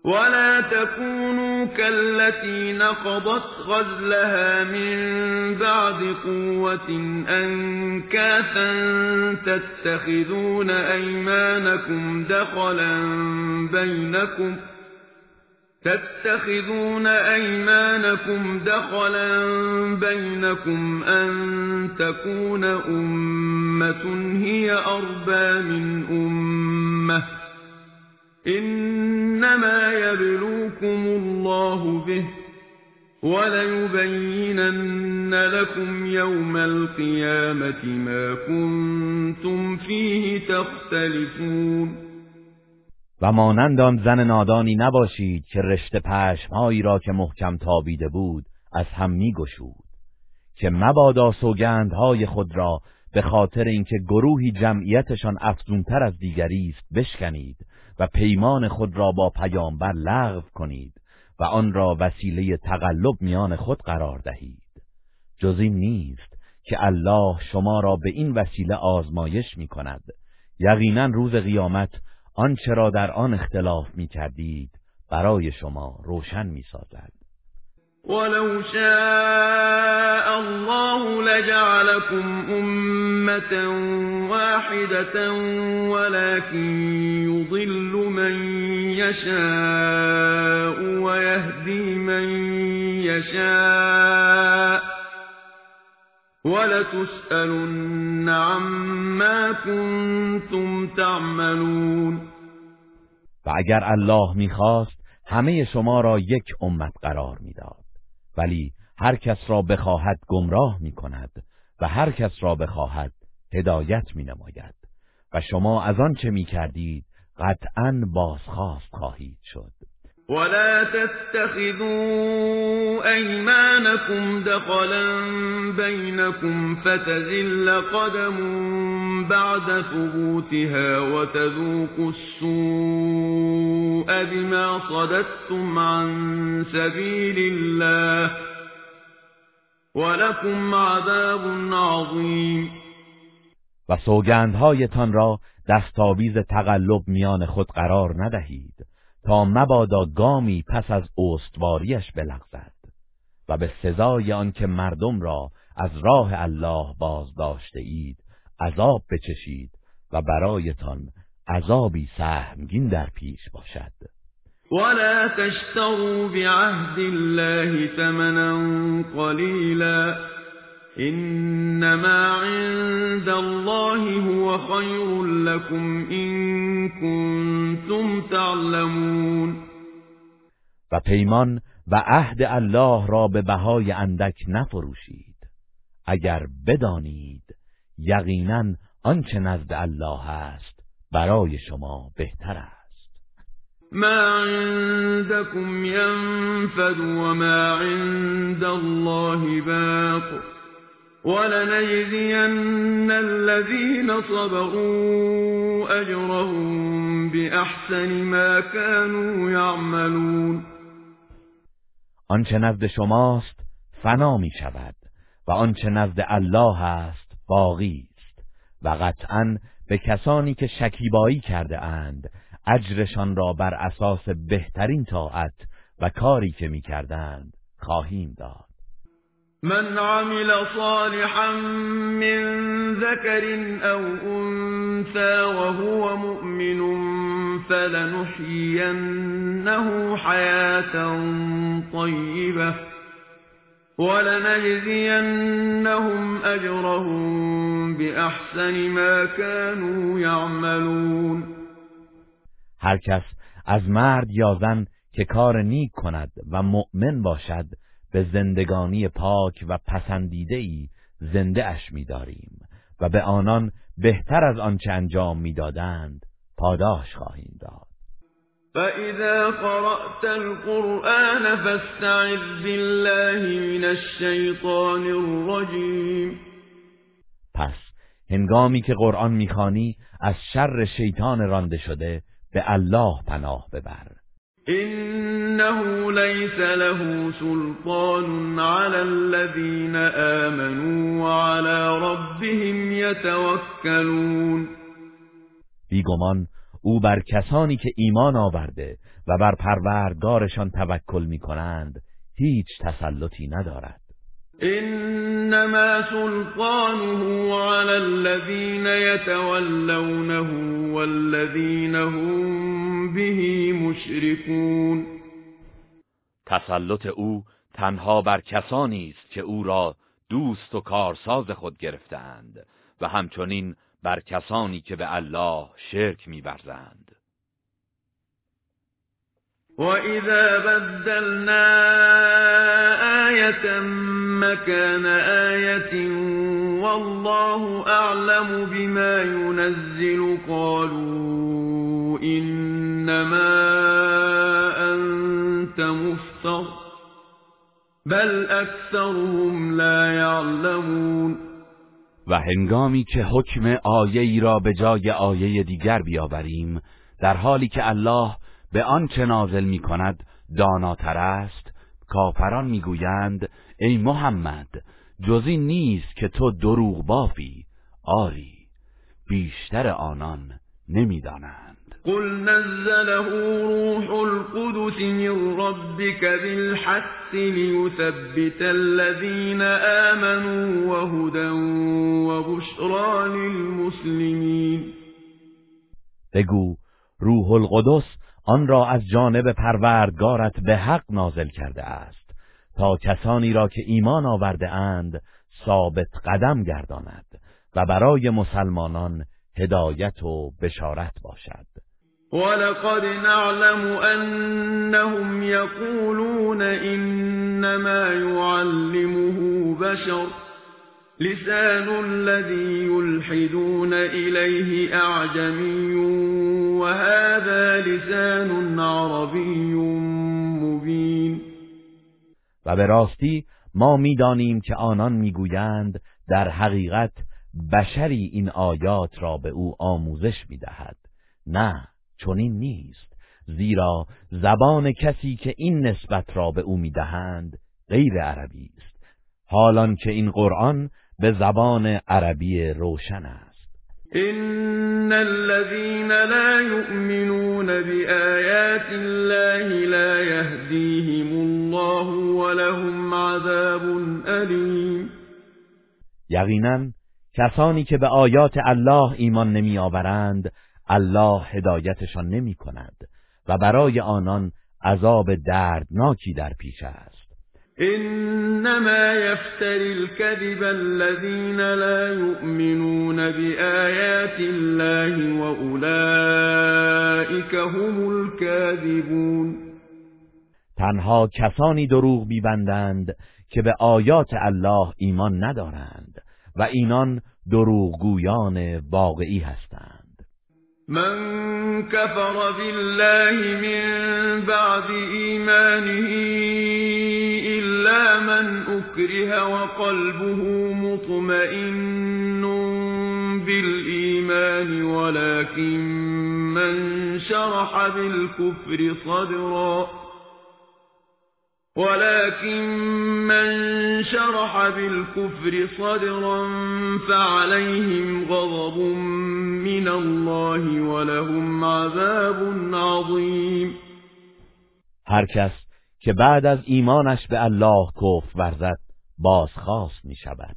B: ولا تكونوا كالتي نقضت غزلها من بعد قوة أنكاثا تتخذون أيمانكم دخلا بينكم تَتَّخِذُونَ أَيْمَانَكُمْ دَخَلًا بَيْنَكُمْ أَن تَكُونَ أُمَّةٌ هِيَ أَرْبَىٰ مِنْ أُمَّةٍ ۚ إِنَّمَا يَبْلُوكُمُ اللَّهُ بِهِ ۚ وَلَيُبَيِّنَنَّ لَكُمْ يَوْمَ الْقِيَامَةِ مَا كُنتُمْ فِيهِ تَخْتَلِفُونَ
A: و مانند آن زن نادانی نباشید که رشته پشمهایی را که محکم تابیده بود از هم میگشود که مبادا سوگندهای خود را به خاطر اینکه گروهی جمعیتشان افزونتر از دیگری است بشکنید و پیمان خود را با پیامبر لغو کنید و آن را وسیله تقلب میان خود قرار دهید جز این نیست که الله شما را به این وسیله آزمایش می کند یقینا روز قیامت آنچه را در آن اختلاف می کردید برای شما روشن می سازد
B: ولو شاء الله لجعلكم أمة واحدة ولكن يضل من يشاء ويهدي من يشاء وَلَتُسْأَلُنَّ عما كُنتُمْ تعملون
A: و اگر الله میخواست همه شما را یک امت قرار میداد ولی هر کس را بخواهد گمراه میکند و هر کس را بخواهد هدایت مینماید و شما از آن چه میکردید قطعا بازخواست خواهید شد
B: ولا تتخذوا ايمانكم دخلا بينكم فتزل قدم بعد ثبوتها وتذوقوا السوء بما صددتم عن سبيل الله ولكم عذاب عظيم
A: و سوگندهایتان را دستاویز تقلب میان خود قرار ندهید تا مبادا گامی پس از اوستواریش بلغزد و به سزای آنکه مردم را از راه الله باز داشته اید عذاب بچشید و برایتان عذابی سهمگین در پیش باشد
B: ولا تشتروا بعهد الله ثمنا قليلا إنما عند الله هو خير لكم إن كنتم تعلمون
A: و پیمان و عهد الله را به بهای اندک نفروشید اگر بدانید یقینا آنچه نزد الله است برای شما بهتر است
B: ما عندكم ينفد وما عند الله باق وَلَنَجْزِيَنَّ الذين صبروا اجرهم بِأَحْسَنِ ما كانوا يعملون
A: آنچه نزد شماست فنا می شود و آنچه نزد الله است باقی است و قطعا به کسانی که شکیبایی کرده اند اجرشان را بر اساس بهترین طاعت و کاری که می کردند خواهیم داد
B: مَنْ عَمِلَ صَالِحًا مِنْ ذَكَرٍ أَوْ أُنْثَى وَهُوَ مُؤْمِنٌ فَلَنُحْيِيَنَّهُ حَيَاةً طَيِّبَةً وَلَنَجْزِيَنَّهُمْ أَجْرَهُمْ بِأَحْسَنِ مَا كَانُوا يَعْمَلُونَ
A: هر کس از مرد یا زن که کار نیک کند و مؤمن باشد به زندگانی پاک و پسندیده ای زنده اش می‌داریم و به آنان بهتر از آنچه انجام میدادند پاداش خواهیم داد
B: فَإِذَا قَرَأْتَ الْقُرْآنَ فَاسْتَعِذْ بِاللَّهِ مِنَ الشَّيْطَانِ الرَّجِيمِ
A: پس هنگامی که قرآن میخوانی از شر شیطان رانده شده به الله پناه ببر
B: إِنَّهُ لَيْسَ له سلطان عَلَى الَّذِينَ آمَنُوا وَعَلَى ربهم يَتَوَكَّلُونَ
A: بیگمان او بر کسانی که ایمان آورده و بر پروردگارشان توکل می هیچ تسلطی ندارد
B: إِنَّمَا سلطانه على الذين يتولونه والذين هم به مشركون
A: تسلط او تنها بر کسانی است که او را دوست و کارساز خود گرفتند و همچنین بر کسانی که به الله شرک می‌ورزند
B: وَإِذَا بَدَّلْنَا آيَةً مَّكَانَ آيَةٍ وَاللَّهُ أَعْلَمُ بِمَا يُنَزِّلُ قَالُوا إِنَّمَا أَنتَ مُفْتَرٍ بل أَكْثَرُهُمْ لا يَعْلَمُونَ
A: و هنگامی که حکم ای را به جای آیه دیگر بیاوریم در حالی که الله به آن که نازل می کند داناتر است کافران میگویند ای محمد جزی نیست که تو دروغ بافی آری بیشتر آنان نمیدانند
B: قل نزله روح القدس من ربك بالحق ليثبت الذين آمنوا وهدى وبشرى
A: للمسلمين بگو روح القدس آن را از جانب پروردگارت به حق نازل کرده است تا کسانی را که ایمان آورده اند ثابت قدم گرداند و برای مسلمانان هدایت و بشارت باشد ولقد
B: نعلم انهم یقولون انما يعلمه بشر لسان الذي يلحدون إليه أعجمي وهذا لسان عربي
A: مبين و به راستی ما میدانیم که آنان میگویند در حقیقت بشری این آیات را به او آموزش میدهد نه چنین نیست زیرا زبان کسی که این نسبت را به او میدهند غیر عربی است حالان که این قرآن به زبان عربی روشن است
B: ان الذين لا يؤمنون بآیات الله لا يهديهم الله ولهم عذاب الیم یقینا
A: کسانی که به آیات الله ایمان نمی آورند الله هدایتشان نمی کند و برای آنان عذاب دردناکی در پیش است
B: انما يفتر الكذب الذين لا يؤمنون بآيات الله واولئك هم الكاذبون
A: تنها کسانی دروغ میبندند که به آیات الله ایمان ندارند و اینان دروغگویان واقعی هستند
B: مَنْ كَفَرَ بِاللَّهِ مِنْ بَعْدِ إِيمَانِهِ إِلَّا مَنْ أُكْرِهَ وَقَلْبُهُ مُطْمَئِنٌّ بِالْإِيمَانِ وَلَكِنْ مَنْ شَرَحَ بِالْكُفْرِ صَدْرًا ولكن من شرح بالكفر صدرا فعليهم غضب من الله ولهم عذاب عظیم
A: هر کس که بعد از ایمانش به الله کفر ورزد بازخاص می شود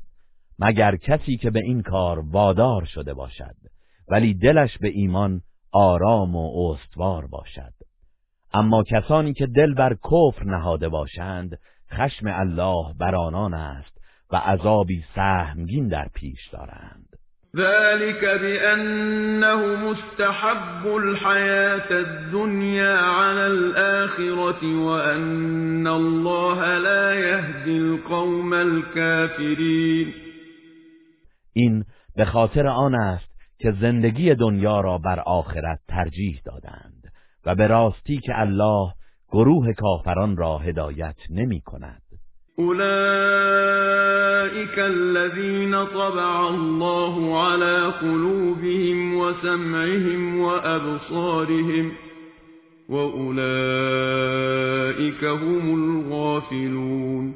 A: مگر کسی که به این کار وادار شده باشد ولی دلش به ایمان آرام و استوار باشد اما کسانی که دل بر کفر نهاده باشند خشم الله بر آنان است و عذابی سهمگین در پیش دارند
B: ذلك بأنه مستحب الحياة الدنيا على الآخرة وأن الله لا يهدي القوم الكافرين
A: این به خاطر آن است که زندگی دنیا را بر آخرت ترجیح دادند و به راستی که الله گروه کافران را هدایت نمی کند
B: اولئیک طبع الله على قلوبهم وسمعهم و وأولئك هم الغافلون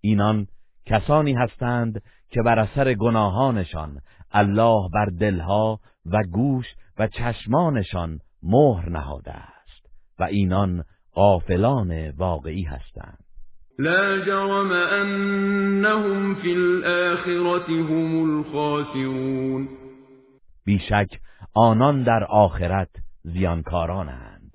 A: اینان کسانی هستند که بر اثر گناهانشان الله بر دلها و گوش و چشمانشان مهر نهاده است و اینان غافلان واقعی هستند
B: لا جرم انهم فی الاخره هم الخاسرون
A: بیشک آنان در آخرت زیانکارانند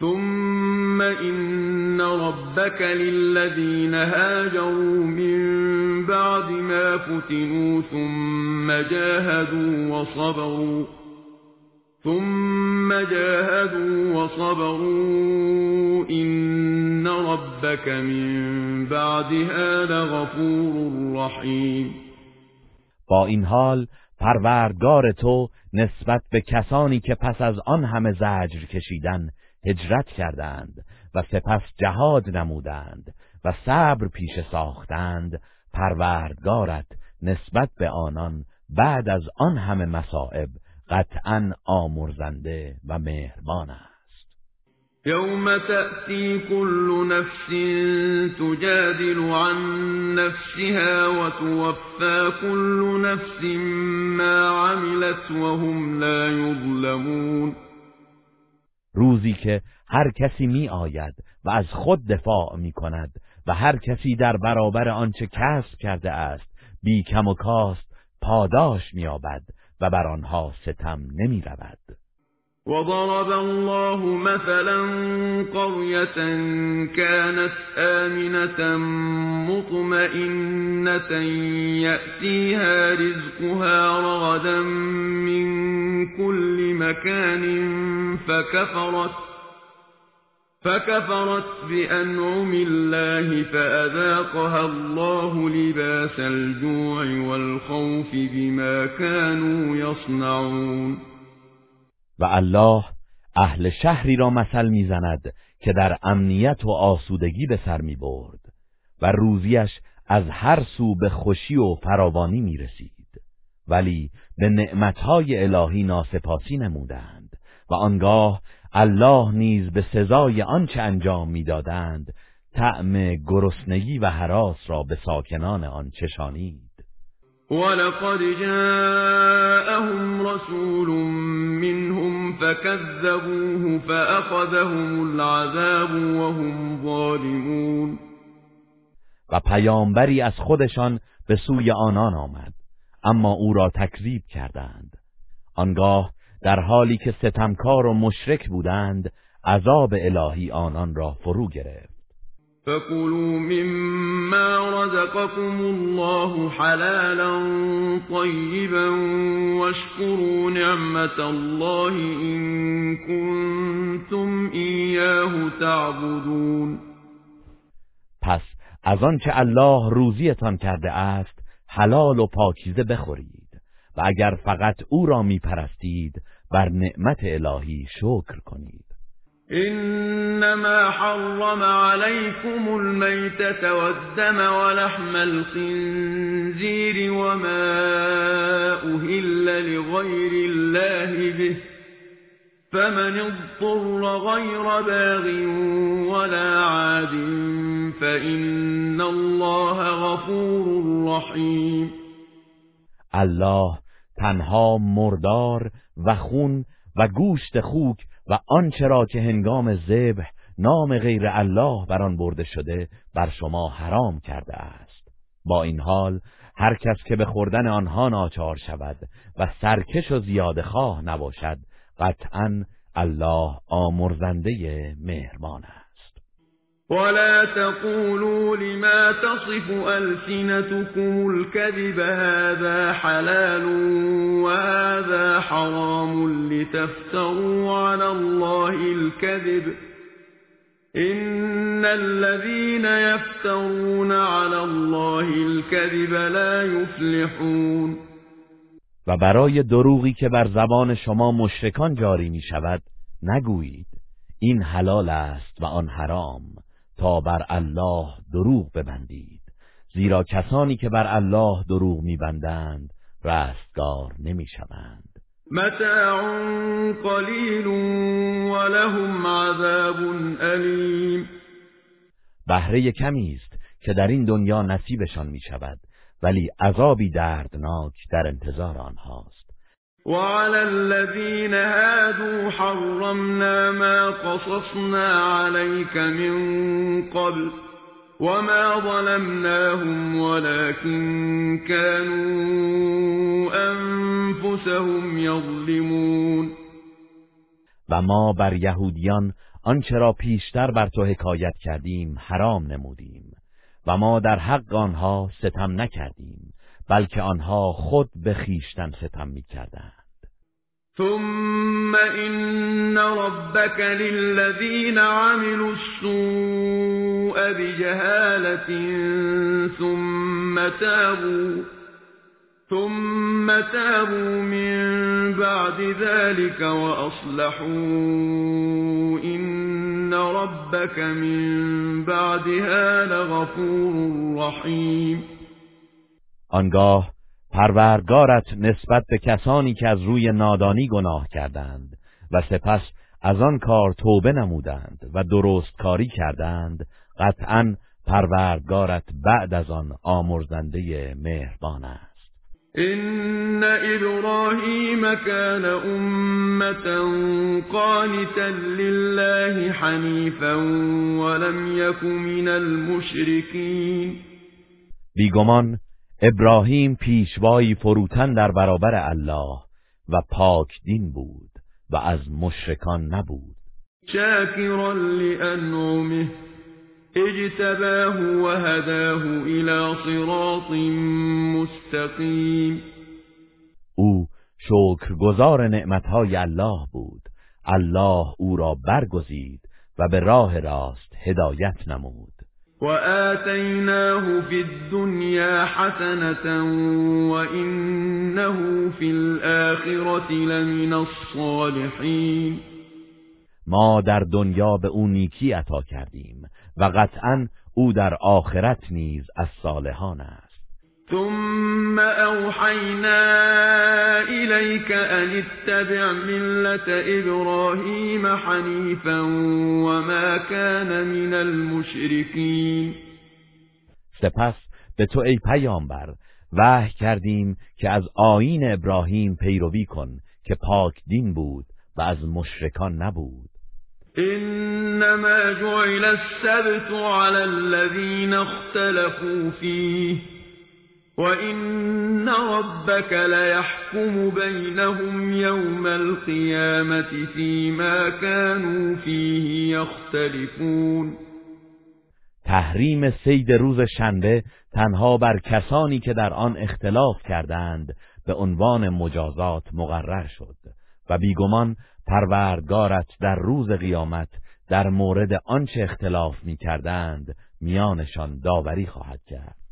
B: ثم ان ربك للذین هاجروا من بعد ما فتنوا ثم جاهدوا وصبروا ثم جاهدوا وصبروا إن ربك من
A: بعدها لَغَفُورٌ رحیم با این حال پروردگار تو نسبت به کسانی که پس از آن همه زجر کشیدن هجرت کردند و سپس جهاد نمودند و صبر پیش ساختند پروردگارت نسبت به آنان بعد از آن همه مصائب قطعا آمرزنده و مهربان است
B: یوم تأتی كل نفس تجادل عن نفسها و توفا كل نفس ما عملت و هم لا يظلمون
A: روزی که هر کسی می آید و از خود دفاع می کند و هر کسی در برابر آنچه کسب کرده است بی کم و کاست پاداش آبد و بر آنها ستم نمی رود
B: وضرب الله مثلا قرية كانت آمنة مطمئنة يأتيها رزقها رغدا من كل مكان فكفرت فَكَفَرَتْ بِأَنْعُمِ اللَّهِ فَأَذَاقَهَا اللَّهُ لِبَاسَ الْجُوعِ وَالْخَوْفِ بِمَا كَانُوا يَصْنَعُونَ و
A: الله اهل شهری را مثل میزند که در امنیت و آسودگی به سر می برد و روزیش از هر سو به خوشی و فراوانی می رسید ولی به نعمتهای الهی ناسپاسی نمودند و آنگاه الله نیز به سزای آنچه انجام میدادند طعم گرسنگی و حراس را به ساکنان آن چشانید
B: ولقد جاءهم رسول منهم فكذبوه فاخذهم العذاب وهم ظالمون
A: و پیامبری از خودشان به سوی آنان آمد اما او را تکذیب کردند آنگاه در حالی که ستمکار و مشرک بودند عذاب الهی آنان را فرو گرفت
B: فَكُلُوا مِمَّا رَزَقَكُمُ اللَّهُ حَلَالًا طَيِّبًا وَاشْكُرُوا نعمت اللَّهِ إِن كُنتُمْ إِيَّاهُ تَعْبُدُونَ
A: پس از آنچه الله روزیتان کرده است حلال و پاکیزه بخورید و اگر فقط او را میپرستید بر نعمت الهی شکر کنید
B: انما حرم عليكم الميتة والدم ولحم الخنزير وما اهل لغير الله به فمن اضطر غير باغ ولا عاد فإن الله غفور رحيم
A: الله تنها مردار و خون و گوشت خوک و آنچه را که هنگام ذبح نام غیر الله بر آن برده شده بر شما حرام کرده است با این حال هر کس که به خوردن آنها ناچار شود و سرکش و زیاد خواه نباشد قطعا الله آمرزنده مهربان است
B: ولا تقولوا لما تصف ألسنتكم الكذب هذا حلال وهذا حرام لتفتروا على الله الكذب إن الذين يفترون على الله الكذب لا يفلحون
A: و برای دروغی که بر زبان شما مشرکان جاری می شود نگویید این حلال است و آن حرام تا بر الله دروغ ببندید زیرا کسانی که بر الله دروغ میبندند رستگار نمیشوند
B: متاع قلیل ولهم عذاب
A: الیم بهره کمی است که در این دنیا نصیبشان میشود ولی عذابی دردناک در انتظار آنهاست
B: وعلى الذين هادوا حرمنا ما قصصنا عليك من قبل وما ظلمناهم ولكن كانوا أنفسهم يظلمون
A: و ما بر یهودیان آنچه را پیشتر بر تو حکایت کردیم حرام نمودیم و ما در حق آنها ستم نکردیم بلکه آنها خود به خیشتن ستم کردن
B: ثُمَّ إِنَّ رَبَّكَ لِلَّذِينَ عَمِلُوا السُّوءَ بِجَهَالَةٍ ثُمَّ تَابُوا ثُمَّ تَابُوا مِن بَعْدِ ذَلِكَ وَأَصْلَحُوا إِنَّ رَبَّكَ مِن بَعْدِهَا لَغَفُورٌ رَّحِيمٌ
A: آنگاه پروردگارت نسبت به کسانی که از روی نادانی گناه کردند و سپس از آن کار توبه نمودند و درست کاری کردند قطعا پروردگارت بعد از آن آمرزنده مهربان است این
B: ابراهیم کان امتا قانتا لله حنیفا ولم من المشرکین
A: بیگمان ابراهیم پیشوایی فروتن در برابر الله و پاک دین بود و از مشرکان نبود
B: شاکرا لانعمه اجتباه و هداه الى صراط مستقیم
A: او شکر شکرگزار نعمتهای الله بود الله او را برگزید و به راه راست هدایت نمود
B: وَآتَيْنَاهُ في الدنيا حسنة وانه فی الْآخِرَةِ لمن الصالحین
A: ما در دنیا به او نیکی عطا کردیم و قطعا او در آخرت نیز از صالحان است
B: ثُمَّ أَوْحَيْنَا إِلَيْكَ أَنِ اتَّبِعْ مِلَّةَ إِبْرَاهِيمَ حَنِيفًا وَمَا كَانَ مِنَ الْمُشْرِكِينَ
A: سپس به تو ای پیامبر وحی کردیم که از آین ابراهیم پیروی کن که پاک دین بود و از مشرکان نبود
B: انما جعل السبت على الذين اختلفوا فيه وَإِنَّ رَبَّكَ لَيَحْكُمُ بَيْنَهُمْ يَوْمَ الْقِيَامَةِ فِيمَا كَانُوا فِيهِ يَخْتَلِفُونَ
A: تحریم سید روز شنبه تنها بر کسانی که در آن اختلاف کردند به عنوان مجازات مقرر شد و بیگمان پروردگارت در روز قیامت در مورد آنچه اختلاف می کردند میانشان داوری خواهد کرد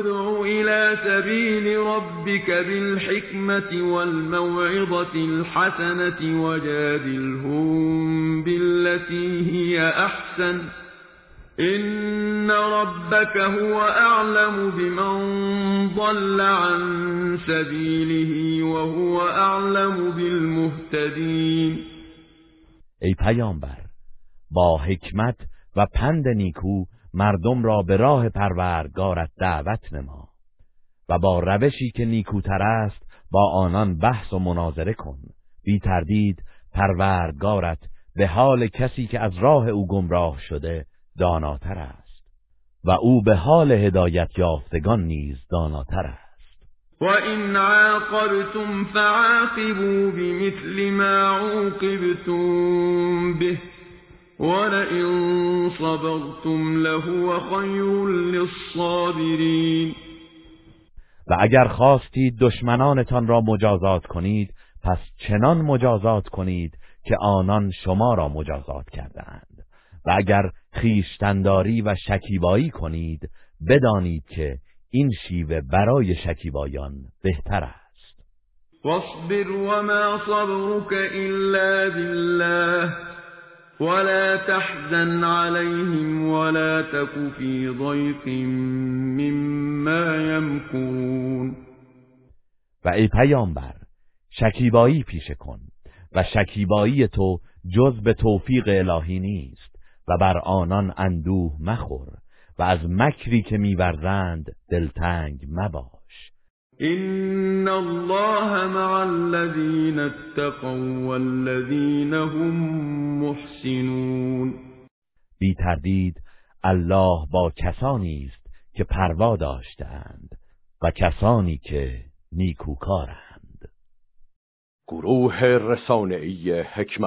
B: ادْعُ إِلَىٰ سَبِيلِ رَبِّكَ بِالْحِكْمَةِ وَالْمَوْعِظَةِ الْحَسَنَةِ وَجَادِلْهُم بِالَّتِي هِيَ أَحْسَنُ ۚ إِنَّ رَبَّكَ هُوَ أَعْلَمُ بِمَن ضَلَّ عَن سَبِيلِهِ وَهُوَ أَعْلَمُ بِالْمُهْتَدِينَ
A: ای پیامبر با حکمت و پند نیکو مردم را به راه پروردگارت دعوت نما و با روشی که نیکوتر است با آنان بحث و مناظره کن بی تردید پروردگارت به حال کسی که از راه او گمراه شده داناتر است و او به حال هدایت یافتگان نیز داناتر است
B: و این عاقبتم فعاقبوا بمثل ما عوقبتم به ولئن صبرتم لَهُوَ خیر للصابرین
A: و اگر خواستید دشمنانتان را مجازات کنید پس چنان مجازات کنید که آنان شما را مجازات کردند و اگر خیشتنداری و شکیبایی کنید بدانید که این شیوه برای شکیبایان بهتر است
B: واصبر وما صبرك الا بالله ولا تحزن عليهم ولا تك في ضيق مما يمكرون و ای
A: پیامبر شکیبایی پیشه کن و شکیبایی تو جز به توفیق الهی نیست و بر آنان اندوه مخور و از مکری که میورزند دلتنگ مبا.
B: ان الله مع
A: الذين اتقوا والذين
B: هم محسنون
A: بی تردید الله با کسانی است که پروا داشتند و کسانی که نیکوکارند گروه رسانه‌ای حکمت